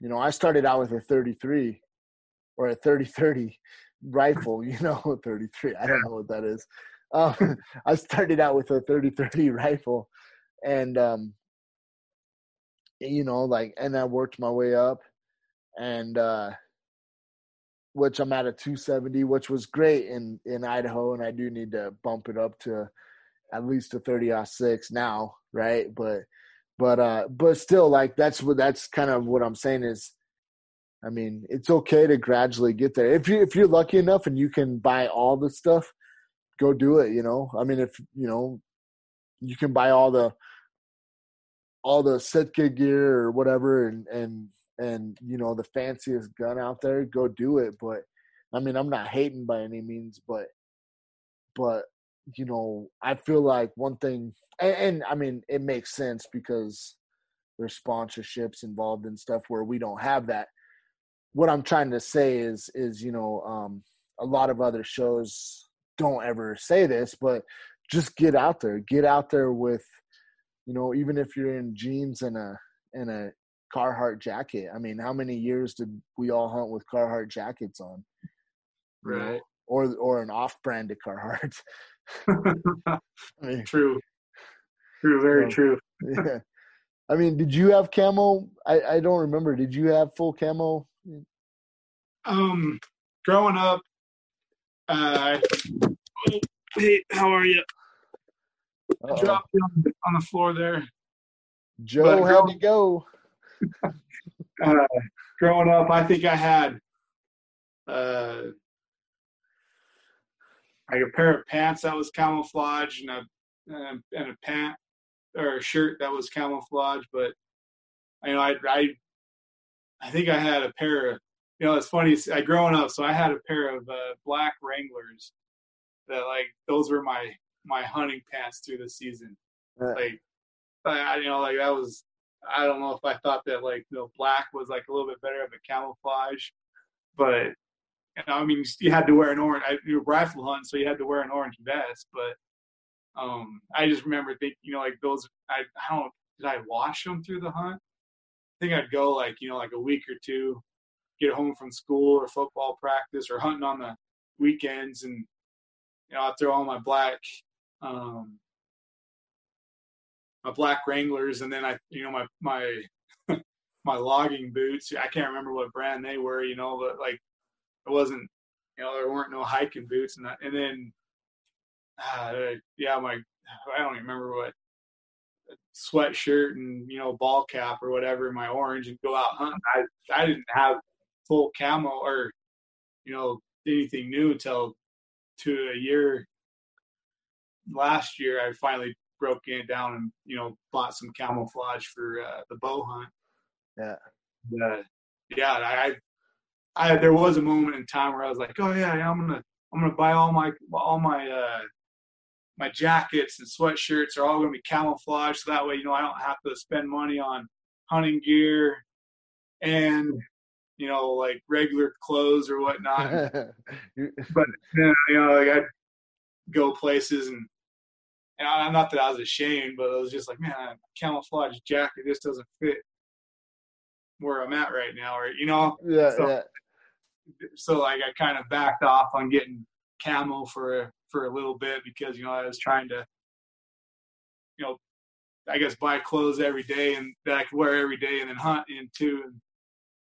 you know, I started out with a 33 or a 30 30 rifle, you know, 33. I don't know what that is. Um, I started out with a 30 30 rifle, and um, you know, like, and I worked my way up, and uh, which I'm at a 270, which was great in in Idaho, and I do need to bump it up to at least a 30 six now, right? But but uh, but still, like that's what that's kind of what I'm saying is. I mean, it's okay to gradually get there. If you if you're lucky enough and you can buy all the stuff, go do it. You know, I mean, if you know, you can buy all the all the Sitka gear or whatever and and and you know the fanciest gun out there, go do it. But I mean, I'm not hating by any means, but but you know, I feel like one thing, and, and I mean, it makes sense because there's sponsorships involved and stuff where we don't have that. What I'm trying to say is, is you know, um, a lot of other shows don't ever say this, but just get out there, get out there with you know, even if you're in jeans and a and a Carhartt jacket. I mean, how many years did we all hunt with Carhartt jackets on? Right. Know? Or or an off-branded Carhartt. I mean, true. True. Very um, true. yeah. I mean, did you have camo? I I don't remember. Did you have full camo? Um, growing up, uh, hey, how are you? Uh-oh. dropped on the, on the floor there. Joe had to go. uh, growing up, I think I had uh, like a pair of pants that was camouflage and a and a, and a pant or a shirt that was camouflage, but you know, I I I think I had a pair of you know, it's funny. I growing up, so I had a pair of uh, black Wranglers that like those were my my hunting pants through the season. Like, I you know, like that was. I don't know if I thought that like you know black was like a little bit better of a camouflage, but I mean, you had to wear an orange. I, you were rifle hunting, so you had to wear an orange vest. But um, I just remember thinking, you know, like those. I I don't. Did I wash them through the hunt? I think I'd go like you know like a week or two, get home from school or football practice or hunting on the weekends, and you know I'd throw on my black um, my black Wranglers, and then I you know my my my logging boots. I can't remember what brand they were, you know, but like it wasn't you know there weren't no hiking boots, and and then uh, yeah my I don't even remember what sweatshirt and you know ball cap or whatever my orange and go out hunting. I I didn't have full camo or you know anything new until to a year last year. I finally broke it down and you know bought some camouflage for uh, the bow hunt. Yeah. Uh, yeah, I, I, there was a moment in time where I was like, oh yeah, I'm gonna, I'm gonna buy all my, all my, uh, my jackets and sweatshirts are all gonna be camouflage, so that way, you know, I don't have to spend money on hunting gear and you know, like regular clothes or whatnot. but you know, like I'd go places and, and I, not that I was ashamed, but I was just like, man, camouflage jacket just doesn't fit where I'm at right now, or you know. Yeah, so, yeah. So like I kind of backed off on getting camo for for a little bit because you know I was trying to, you know, I guess buy clothes every day and that I could wear every day and then hunt in too. And,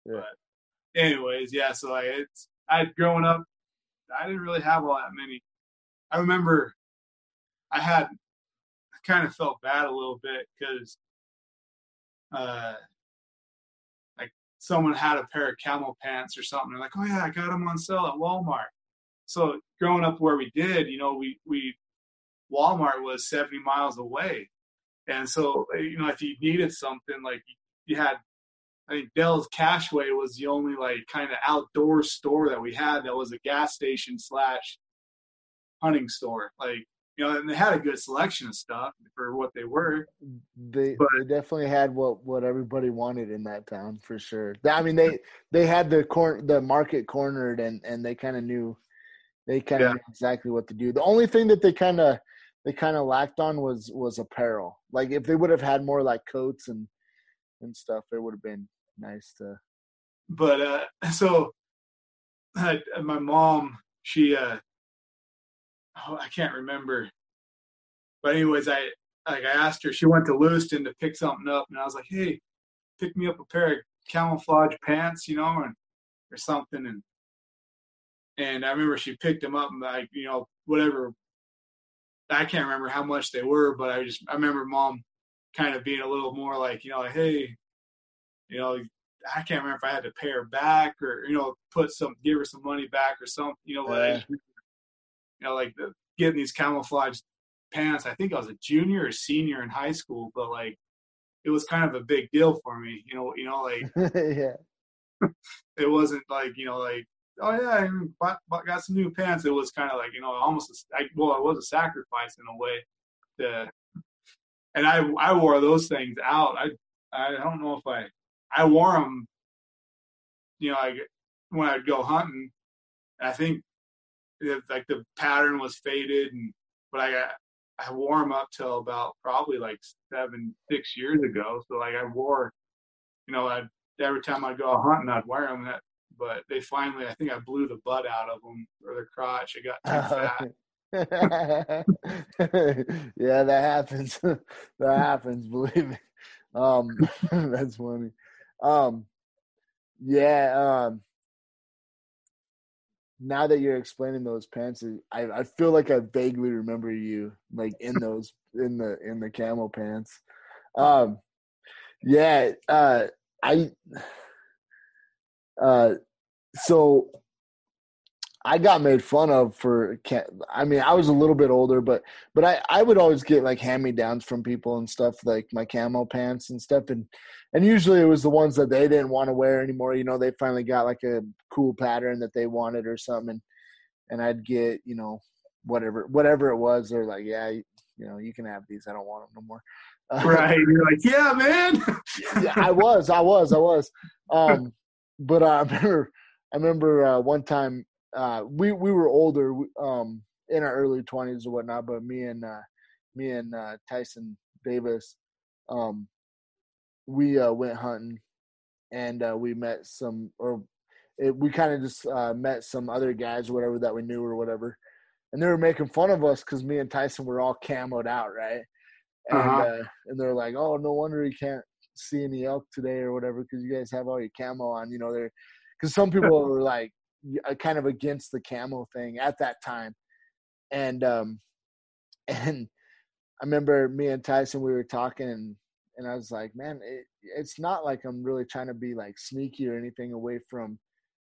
yeah. But anyways, yeah. So I it's I growing up, I didn't really have all that many. I remember I had I kind of felt bad a little bit because uh someone had a pair of camel pants or something. They're like, oh yeah, I got them on sale at Walmart. So growing up where we did, you know, we we Walmart was 70 miles away, and so eh, you know if you needed something like you had, I think Dell's Cashway was the only like kind of outdoor store that we had that was a gas station slash hunting store. Like you know, and they had a good selection of stuff for what they were. They but, they definitely had what what everybody wanted in that town for sure. I mean, they they had the cor- the market cornered, and and they kind of knew they kind of yeah. exactly what to do. The only thing that they kind of they kind of lacked on was was apparel. Like if they would have had more like coats and and stuff, it would have been nice to. But uh so, my mom, she uh oh, I can't remember. But anyways, I like I asked her. She went to Lewiston to pick something up, and I was like, "Hey, pick me up a pair of camouflage pants, you know, and or something." And and I remember she picked them up, and like you know, whatever. I can't remember how much they were, but I just I remember mom kind of being a little more like, you know, like, hey, you know, I can't remember if I had to pay her back or you know put some give her some money back or something. You know, yeah you know, like the, getting these camouflage pants. I think I was a junior or senior in high school, but like it was kind of a big deal for me. You know, you know, like yeah, it wasn't like you know, like oh yeah, I bought, bought, got some new pants. It was kind of like you know, almost a, I, well, it was a sacrifice in a way. To, and I I wore those things out. I I don't know if I I wore them. You know, like when I'd go hunting. I think like the pattern was faded, and but I I wore them up till about probably like seven six years ago. So like I wore, you know, I every time I'd go hunting, I'd wear them. That, but they finally, I think I blew the butt out of them or the crotch. It got too fat. yeah, that happens. that happens. Believe me. Um, that's funny. Um, yeah. Um, now that you're explaining those pants, I I feel like I vaguely remember you like in those in the in the camel pants. Um, yeah. Uh, I. Uh, so I got made fun of for. I mean, I was a little bit older, but but I I would always get like hand me downs from people and stuff like my camo pants and stuff, and and usually it was the ones that they didn't want to wear anymore. You know, they finally got like a cool pattern that they wanted or something, and and I'd get you know whatever whatever it was. They're like, yeah, you, you know, you can have these. I don't want them no more. right. You're like, yeah, man. yeah, I was, I was, I was. Um, but uh, I remember, I remember uh, one time uh, we we were older, um, in our early twenties or whatnot. But me and uh, me and uh, Tyson Davis, um, we uh, went hunting, and uh, we met some, or it, we kind of just uh, met some other guys, or whatever that we knew or whatever, and they were making fun of us because me and Tyson were all camoed out, right? And uh-huh. uh, and they're like, "Oh, no wonder you can't see any elk today or whatever because you guys have all your camo on." You know, they're because some people were like, kind of against the camo thing at that time, and um, and I remember me and Tyson we were talking and and I was like, man, it, it's not like I'm really trying to be like sneaky or anything away from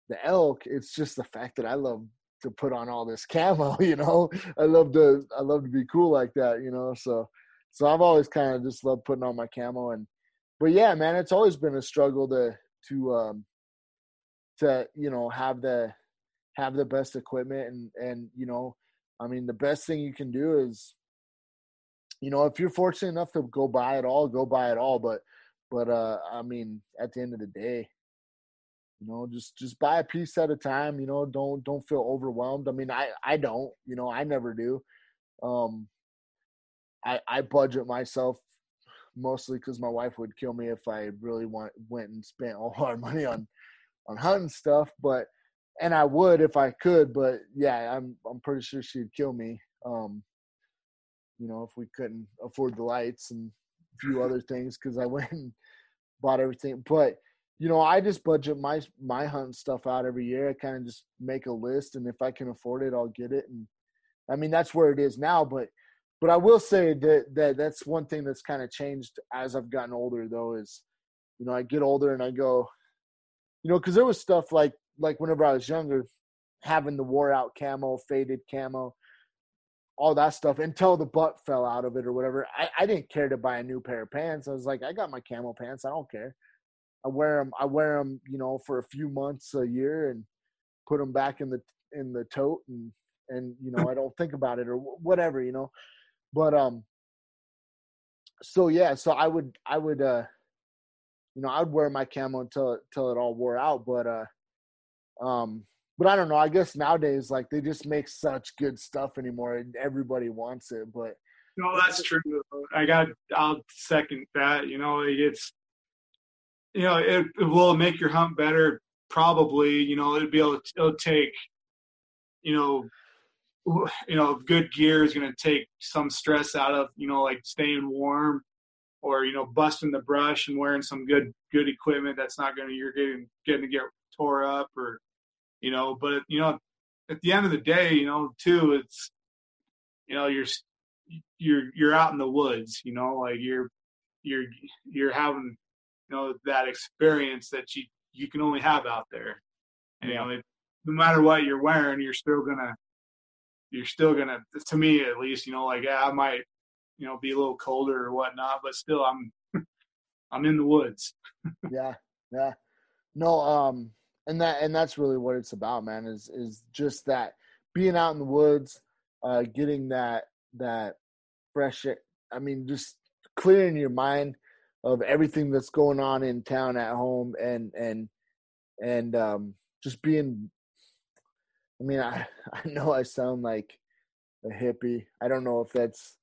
the elk. It's just the fact that I love to put on all this camo, you know. I love to I love to be cool like that, you know. So so I've always kind of just loved putting on my camo and but yeah, man, it's always been a struggle to to um to you know have the have the best equipment and and you know i mean the best thing you can do is you know if you're fortunate enough to go buy it all go buy it all. But but uh i mean at the end of the day you know just just buy a piece at a time you know don't don't feel overwhelmed. I mean i i don't you know i never do. Um i i budget myself mostly because my wife would kill me if i really want went and spent all our money on on hunting stuff, but and I would if I could, but yeah, I'm I'm pretty sure she'd kill me. Um, you know, if we couldn't afford the lights and a few other things because I went and bought everything. But you know, I just budget my my hunting stuff out every year. I kind of just make a list, and if I can afford it, I'll get it. And I mean, that's where it is now. But but I will say that that that's one thing that's kind of changed as I've gotten older. Though is you know, I get older and I go, you know, because there was stuff like like whenever I was younger, having the wore out camo, faded camo, all that stuff until the butt fell out of it or whatever. I, I didn't care to buy a new pair of pants. I was like, I got my camo pants. I don't care. I wear them. I wear them, you know, for a few months a year and put them back in the in the tote and and you know I don't think about it or whatever, you know. But um, so yeah, so I would I would uh you know, I'd wear my camo until until it all wore out. But uh, um, but I don't know. I guess nowadays, like they just make such good stuff anymore, and everybody wants it. But no, that's true. I got. I'll second that. You know, it's you know, it, it will make your hunt better. Probably, you know, it'll be able. To, it'll take, you know, you know, good gear is going to take some stress out of you know, like staying warm or you know busting the brush and wearing some good good equipment that's not going to you're getting getting to get tore up or you know but you know at the end of the day you know too it's you know you're you're you're out in the woods you know like you're you're you're having you know that experience that you you can only have out there. And, you know it, no matter what you're wearing you're still gonna you're still gonna to me at least you know like yeah, i might you know be a little colder or whatnot but still i'm i'm in the woods. Yeah yeah. No um and that and that's really what it's about man is is just that being out in the woods uh getting that that fresh i mean just clearing your mind of everything that's going on in town at home and and and um just being i mean i i know i sound like a hippie. I don't know if that's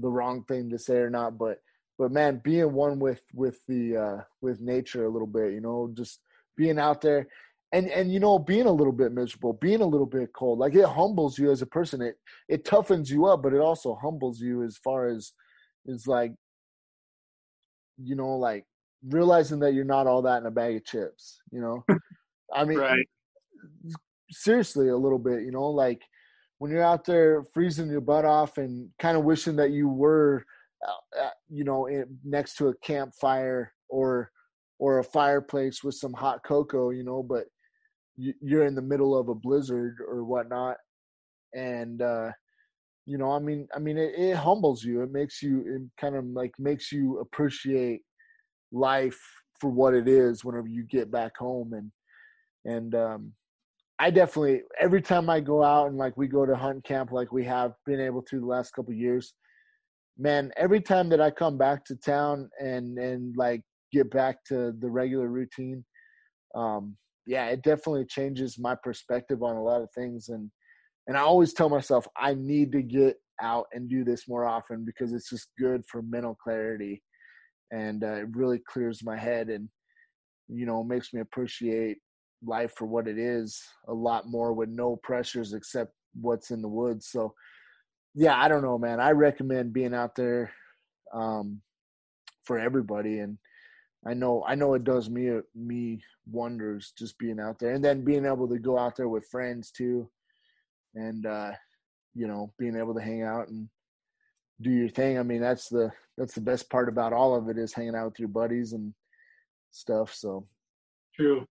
the wrong thing to say or not, but but man, being one with with the uh, with nature a little bit, you know, just being out there and and you know being a little bit miserable being a little bit cold like it humbles you as a person it it toughens you up but it also humbles you as far as is like you know like realizing that you're not all that in a bag of chips you know i mean right. seriously a little bit you know like when you're out there freezing your butt off and kind of wishing that you were, uh, uh, you know, in, next to a campfire or or a fireplace with some hot cocoa, you know, but you're in the middle of a blizzard or whatnot, and uh, you know, I mean, I mean, it, it humbles you. It makes you, it kind of like makes you appreciate life for what it is whenever you get back home, and and um, I definitely every time I go out and like we go to hunt camp like we have been able to the last couple years, man, every time that I come back to town and and like get back to the regular routine, um, yeah, it definitely changes my perspective on a lot of things. And and I always tell myself I need to get out and do this more often because it's just good for mental clarity, and uh, it really clears my head and you know makes me appreciate life for what it is a lot more with no pressures except what's in the woods. So yeah, I don't know, man. I recommend being out there um, for everybody and I know I know it does me me wonders just being out there, and then being able to go out there with friends too, and uh, you know being able to hang out and do your thing. I mean that's the that's the best part about all of it is hanging out with your buddies and stuff. So true.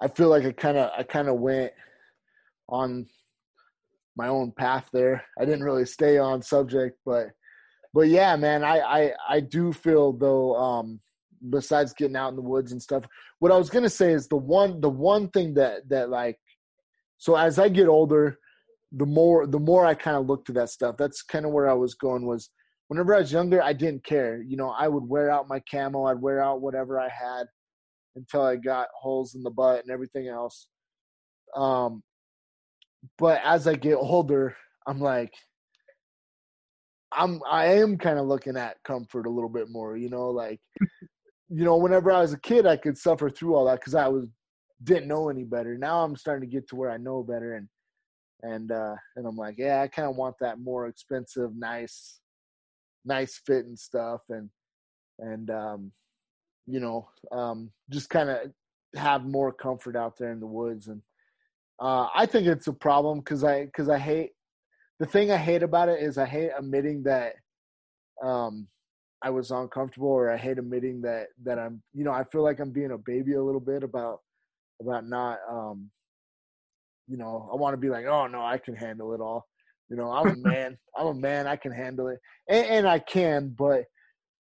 I feel like I kind of I kind of went on my own path there. I didn't really stay on subject, but but yeah, man, I, I I do feel though. Um, besides getting out in the woods and stuff, what I was gonna say is the one the one thing that that like, so as I get older, the more the more I kind of look to that stuff. That's kind of where I was going. Was whenever I was younger, I didn't care. You know, I would wear out my camo. I'd wear out whatever I had until I got holes in the butt and everything else. Um, but as I get older, I'm like, I'm I am kind of looking at comfort a little bit more, you know, like you know, whenever I was a kid I could suffer through all that cuz I was didn't know any better. Now I'm starting to get to where I know better and and uh and I'm like, yeah, I kind of want that more expensive, nice nice fit and stuff and and um you know, um just kind of have more comfort out there in the woods and uh I think it's a problem cuz I cuz I hate the thing I hate about it is I hate admitting that um, I was uncomfortable, or I hate admitting that that I'm, you know, I feel like I'm being a baby a little bit about about not, um, you know, I want to be like, oh no, I can handle it all. You know, I'm a man. I'm a man. I can handle it, and, and I can. But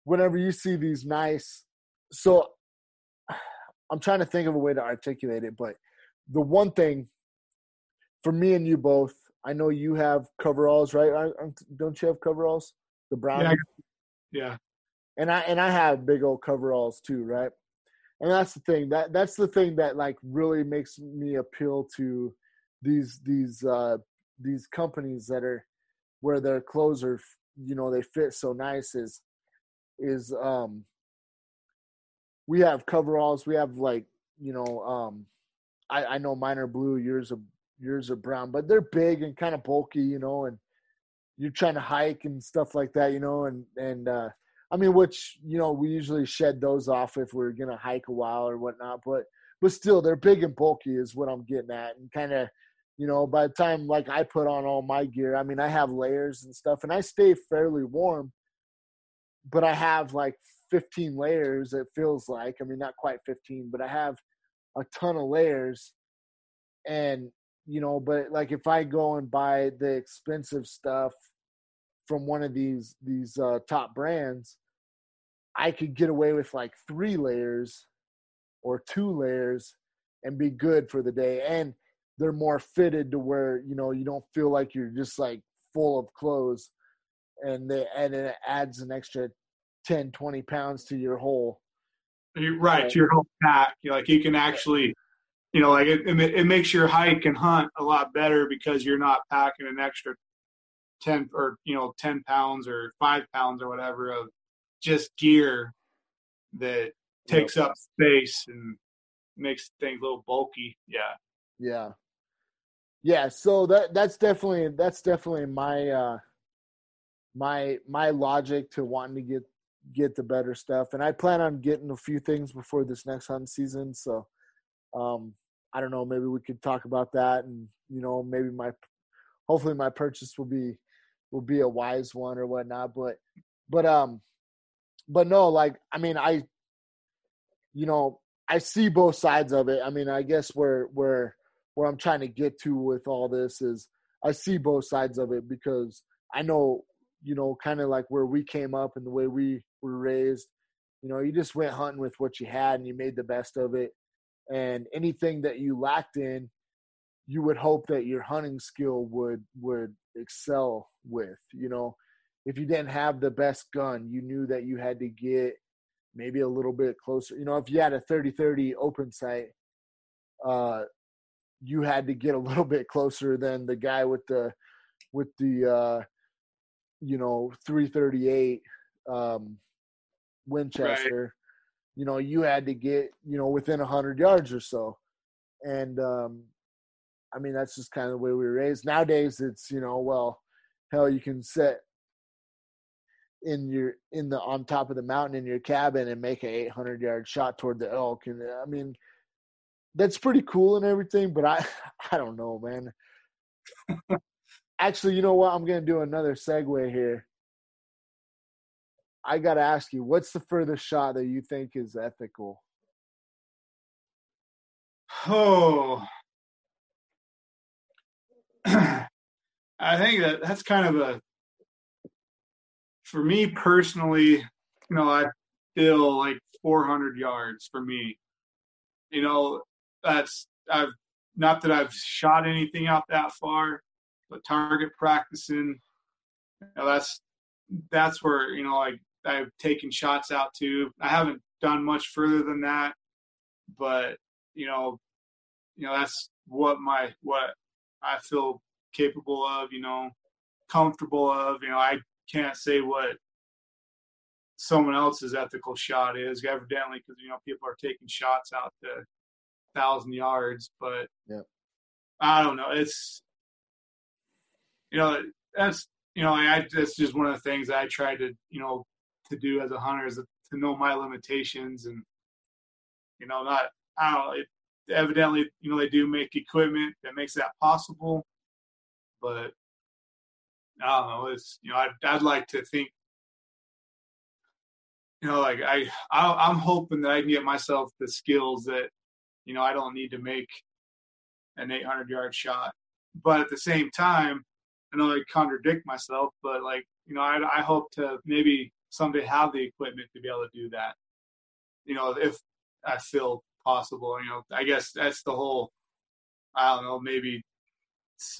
whenever you see these nice, so I'm trying to think of a way to articulate it. But the one thing for me and you both I know you have coveralls, right? Don't you have coveralls? The brown. Yeah. yeah. And I and I have big old coveralls too, right? And that's the thing that that's the thing that like really makes me appeal to these these uh these companies that are where their clothes are you know they fit so nice is is um we have coveralls we have like you know um I, I know mine are blue yours are yours are brown, but they're big and kind of bulky, you know, and you're trying to hike and stuff like that, you know, and and uh, I mean, which you know we usually shed those off if we're gonna hike a while or whatnot, but but still they're big and bulky is what I'm getting at, and kind of you know by the time like I put on all my gear, I mean I have layers and stuff, and I stay fairly warm, but I have like 15 layers. It feels like I mean not quite 15, but I have a ton of layers and you know, but like if I go and buy the expensive stuff from one of these these uh, top brands, I could get away with like three layers or two layers and be good for the day. And they're more fitted to where you know you don't feel like you're just like full of clothes, and they and it adds an extra 10, 20 pounds to your whole. You're right, to your whole pack. You're like you can actually you know, like it, it makes your hike and hunt a lot better because you're not packing an extra 10 or, you know, 10 pounds or five pounds or whatever of just gear that takes up space and makes things a little bulky. Yeah. Yeah. Yeah. So that, that's definitely, that's definitely my, uh, my, my logic to wanting to get, get the better stuff. And I plan on getting a few things before this next hunt season. So, um, I don't know, maybe we could talk about that and, you know, maybe my, hopefully my purchase will be, will be a wise one or whatnot. But, but, um, but no, like, I mean, I, you know, I see both sides of it. I mean, I guess where where where I'm trying to get to with all this is I see both sides of it because I know, you know, kind of like where we came up and the way we were raised. You know, you just went hunting with what you had and you made the best of it. And anything that you lacked in, you would hope that your hunting skill would would excel with. You know, if you didn't have the best gun, you knew that you had to get maybe a little bit closer. You know, if you had a 30-30 open sight, uh, you had to get a little bit closer than the guy with the with the uh, you know 338 um, Winchester. Right. You know, you had to get you know within a hundred yards or so, and um, I mean that's just kind of the way we were raised. Nowadays, it's you know well, hell, you can set in your in the on top of the mountain in your cabin and make a 800 yard shot toward the elk and i mean that's pretty cool and everything, but I I don't know, man. Actually, you know what? I'm gonna do another segue here. I gotta ask you, what's the furthest shot that you think is ethical? Oh, I think that that's kind of a for me personally. You know, I feel like 400 yards for me. You know, that's I've not that I've shot anything out that far, but target practicing, you know, that's that's where you know like I've taken shots out to. I haven't done much further than that, but you know, you know that's what my what I feel capable of. You know, comfortable of. You know, I can't say what someone else's ethical shot is evidently because you know people are taking shots out to thousand yards, but yeah. I don't know. It's you know that's you know I that's just one of the things I try to you know to do as a hunter is to know my limitations and you know not I don't know. It, evidently you know they do make equipment that makes that possible, but I don't know. It's you know I'd, I'd like to think you know, like I, I am hoping that I can get myself the skills that you know, I don't need to make an 800 yard shot. But at the same time, I know I contradict myself, but like, you know, I, I hope to maybe someday have the equipment to be able to do that. You know, if I feel possible, you know, I guess that's the whole, I don't know, maybe,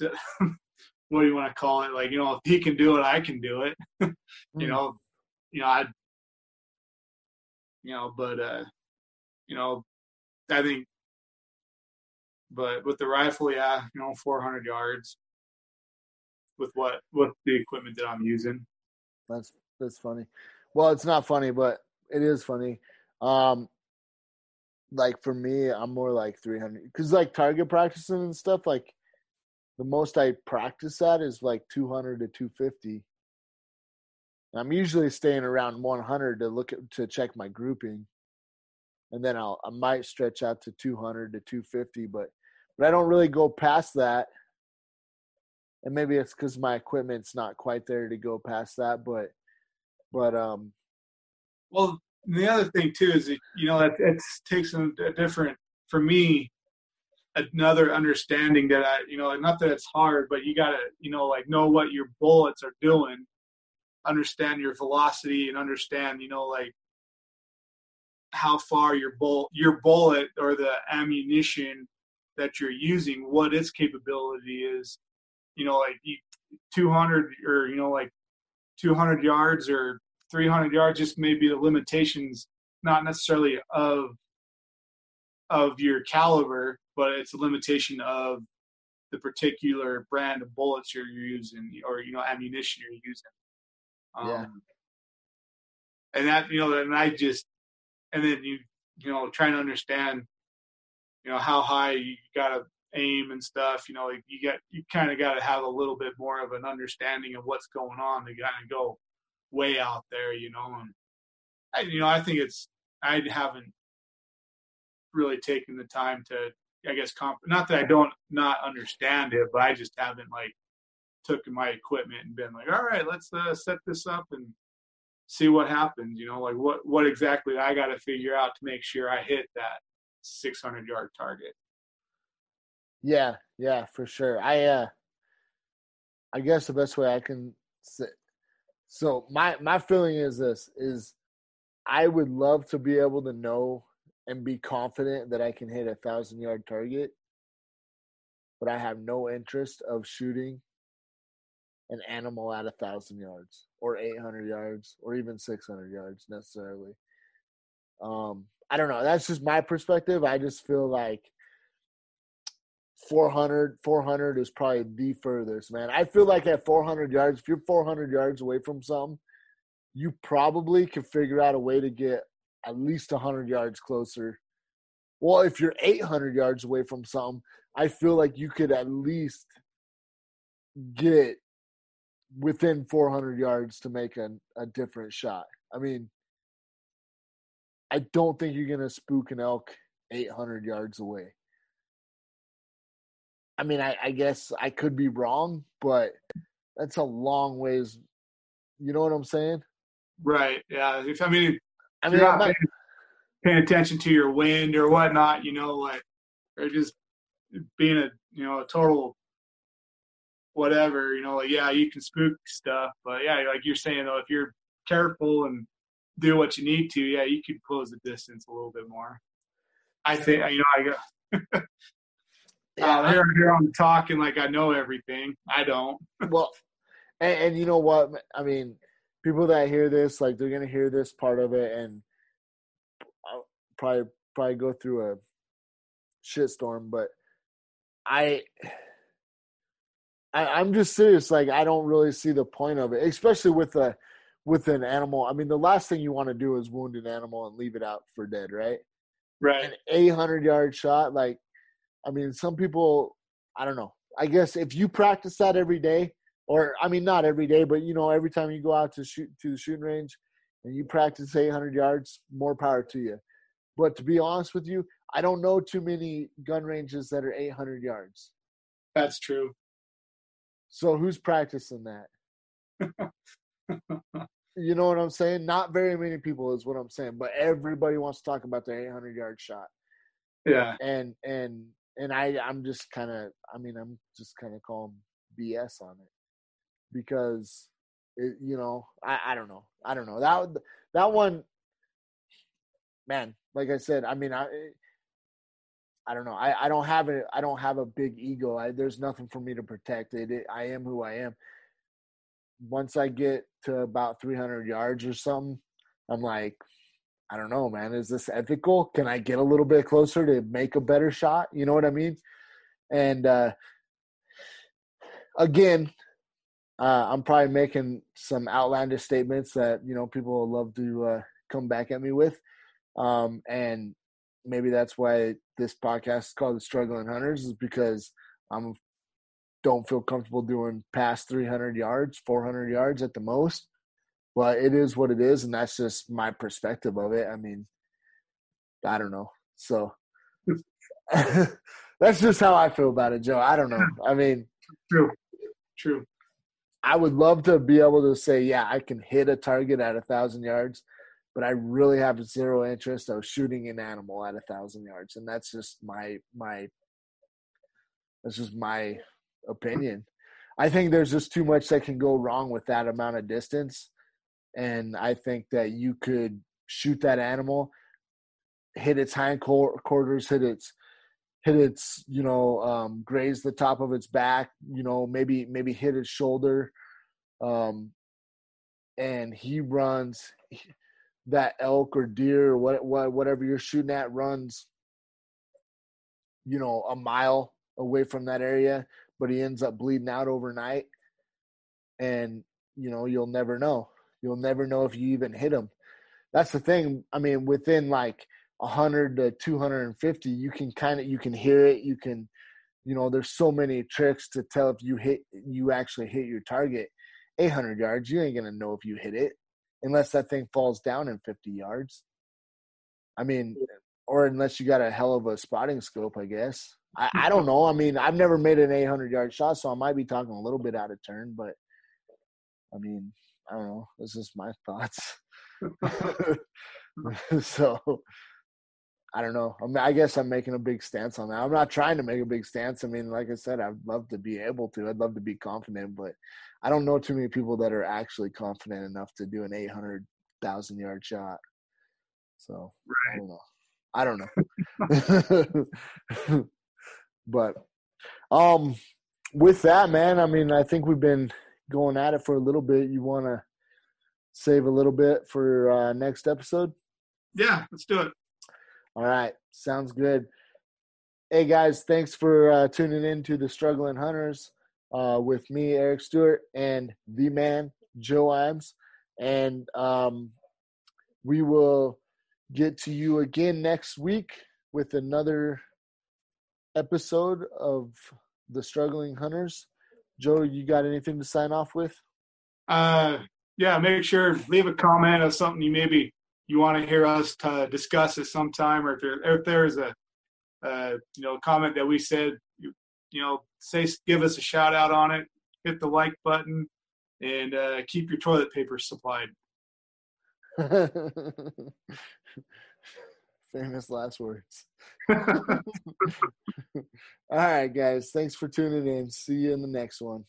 what do you want to call it? Like, you know, if he can do it, I can do it. you mm. know, you know, I, you know, but, uh, you know, I think but with the rifle, yeah, you know, 400 yards with what with the equipment that I'm using. That's that's funny. Well, it's not funny, but it is funny. Um, like for me, I'm more like 300 because like target practicing and stuff. Like the most I practice at is like 200 to 250. I'm usually staying around 100 to look at, to check my grouping and then I'll I might stretch out to 200 to 250, but but I don't really go past that. And maybe it's because my equipment's not quite there to go past that, but but um. Well, the other thing too is that, you know that it takes a, a different for me another understanding that I you know not that it's hard, but you gotta you know like know what your bullets are doing, understand your velocity, and understand you know like how far your bullet your bullet or the ammunition that you're using what its capability is you know like 200 or you know like 200 yards or 300 yards just maybe the limitations not necessarily of of your caliber but it's a limitation of the particular brand of bullets you're using or you know ammunition you're using um, yeah. and that you know and i just and then you you know trying to understand you know how high you got to aim and stuff you know you get you kind of got to have a little bit more of an understanding of what's going on to kind of go way out there you know and I, you know i think it's i haven't really taken the time to i guess comp not that i don't not understand it but i just haven't like took my equipment and been like all right let's uh, set this up and see what happens. You know, like what what exactly I got to figure out to make sure I hit that 600 yard target. Yeah, yeah, for sure. I uh I guess the best way I can say so my my feeling is this is I would love to be able to know and be confident that I can hit a thousand yard target, but I have no interest of shooting an animal at a thousand yards or 800 yards or even 600 yards necessarily. Um, I don't know. That's just my perspective. I just feel like 400, 400 is probably the furthest, man. I feel like at 400 yards, if you're 400 yards away from something, you probably can figure out a way to get at least 100 yards closer. Well, if you're 800 yards away from something, I feel like you could at least get within 400 yards to make a, a different shot. I mean, I don't think you're going to spook an elk 800 yards away. I mean, I, I, guess I could be wrong, but that's a long ways. You know what I'm saying? Right. Yeah. If I mean, I mean, you're not, not paying, paying, attention to your wind or whatnot, you know, like, or just being a you know a total whatever, you know, like yeah, you can spook stuff, but yeah, like you're saying though, if you're careful and do what you need to, yeah, you could close the distance a little bit more. I think you know I got. yeah, uh, here, here I'm talking like I know everything. I don't. well, and, and, you know what? I mean, people that hear this, like they're gonna hear this part of it, and I'll probably probably go through a shitstorm. But I I, am just serious. Like I don't really see the point of it, especially with a with an animal. I mean, the last thing you want to do is wound an animal and leave it out for dead, right? Right. An 800 yard shot, like, I mean, some people, I don't know. I guess if you practice that every day, or I mean, not every day, but you know, every time you go out to shoot to the shooting range and you practice 800 yards, more power to you. But to be honest with you, I don't know too many gun ranges that are 800 yards. That's true. So who's practicing that? you know what I'm saying? Not very many people is what I'm saying, but everybody wants to talk about the 800 yard shot. Yeah. And and and I I'm just kind of I mean I'm just kind of calling BS on it because it, you know I I don't know I don't know that that one man like I said I mean I eh, I don't know. I, I don't have a I don't have a big ego. I, there's nothing for me to protect. It, it, I am who I am. Once I get to about 300 yards or something, I'm like, I don't know, man. Is this ethical? Can I get a little bit closer to make a better shot? You know what I mean? And uh, again, uh, I'm probably making some outlandish statements that you know people will love to uh, come back at me with. Um, and maybe that's why this podcast is called the struggling hunters is because i'm don't feel comfortable doing past 300 yards 400 yards at the most but it is what it is and that's just my perspective of it. I mean i don't know. So that's just how i feel about it joe. I don't know. I mean true. True. I would love to be able to say yeah i can hit a target at a thousand yards but I really have zero interest of shooting an animal at a thousand yards, and that's just my my that's just my opinion. I think there's just too much that can go wrong with that amount of distance, and I think that you could shoot that animal, hit its hind quarters, hit its hit its you know um, graze the top of its back, you know maybe maybe hit its shoulder, um, and he runs. That elk or deer or what, what whatever you're shooting at runs you know a mile away from that area but he ends up bleeding out overnight and you know you'll never know you'll never know if you even hit them. that's the thing i mean within like 100 to 250 you can kind of you can hear it you can you know there's so many tricks to tell if you hit you actually hit your target 800 yards you ain't gonna know if you hit it unless that thing falls down in 50 yards. I mean, or unless you got a hell of a spotting scope, I guess. I, I don't know. I mean, I've never made an 800 yard shot, so I might be talking a little bit out of turn, but I mean, I don't know. This is my thoughts. so I don't know. I, mean, I guess I'm making a big stance on that. I'm not trying to make a big stance. I mean, like I said, I'd love to be able to. I'd love to be confident, but I don't know too many people that are actually confident enough to do an 800,000 yard shot. So right. I don't know. I don't know. but um, with that, man, I mean, I think we've been going at it for a little bit. You want to save a little bit for uh, next episode? Yeah, let's do it. All right, sounds good. Hey guys, thanks for uh, tuning in to the Struggling Hunters uh, with me, Eric Stewart, and the man Joe Imes, and um, we will get to you again next week with another episode of the Struggling Hunters. Joe, you got anything to sign off with? Uh, yeah, make sure leave a comment of something you maybe you want to hear us to discuss at some time, or if there if there's a uh, you know comment that we said, you, you know, say give us a shout out on it, hit the like button, and uh, keep your toilet paper supplied. Famous last words. All right, guys. Thanks for tuning in. See you in the next one.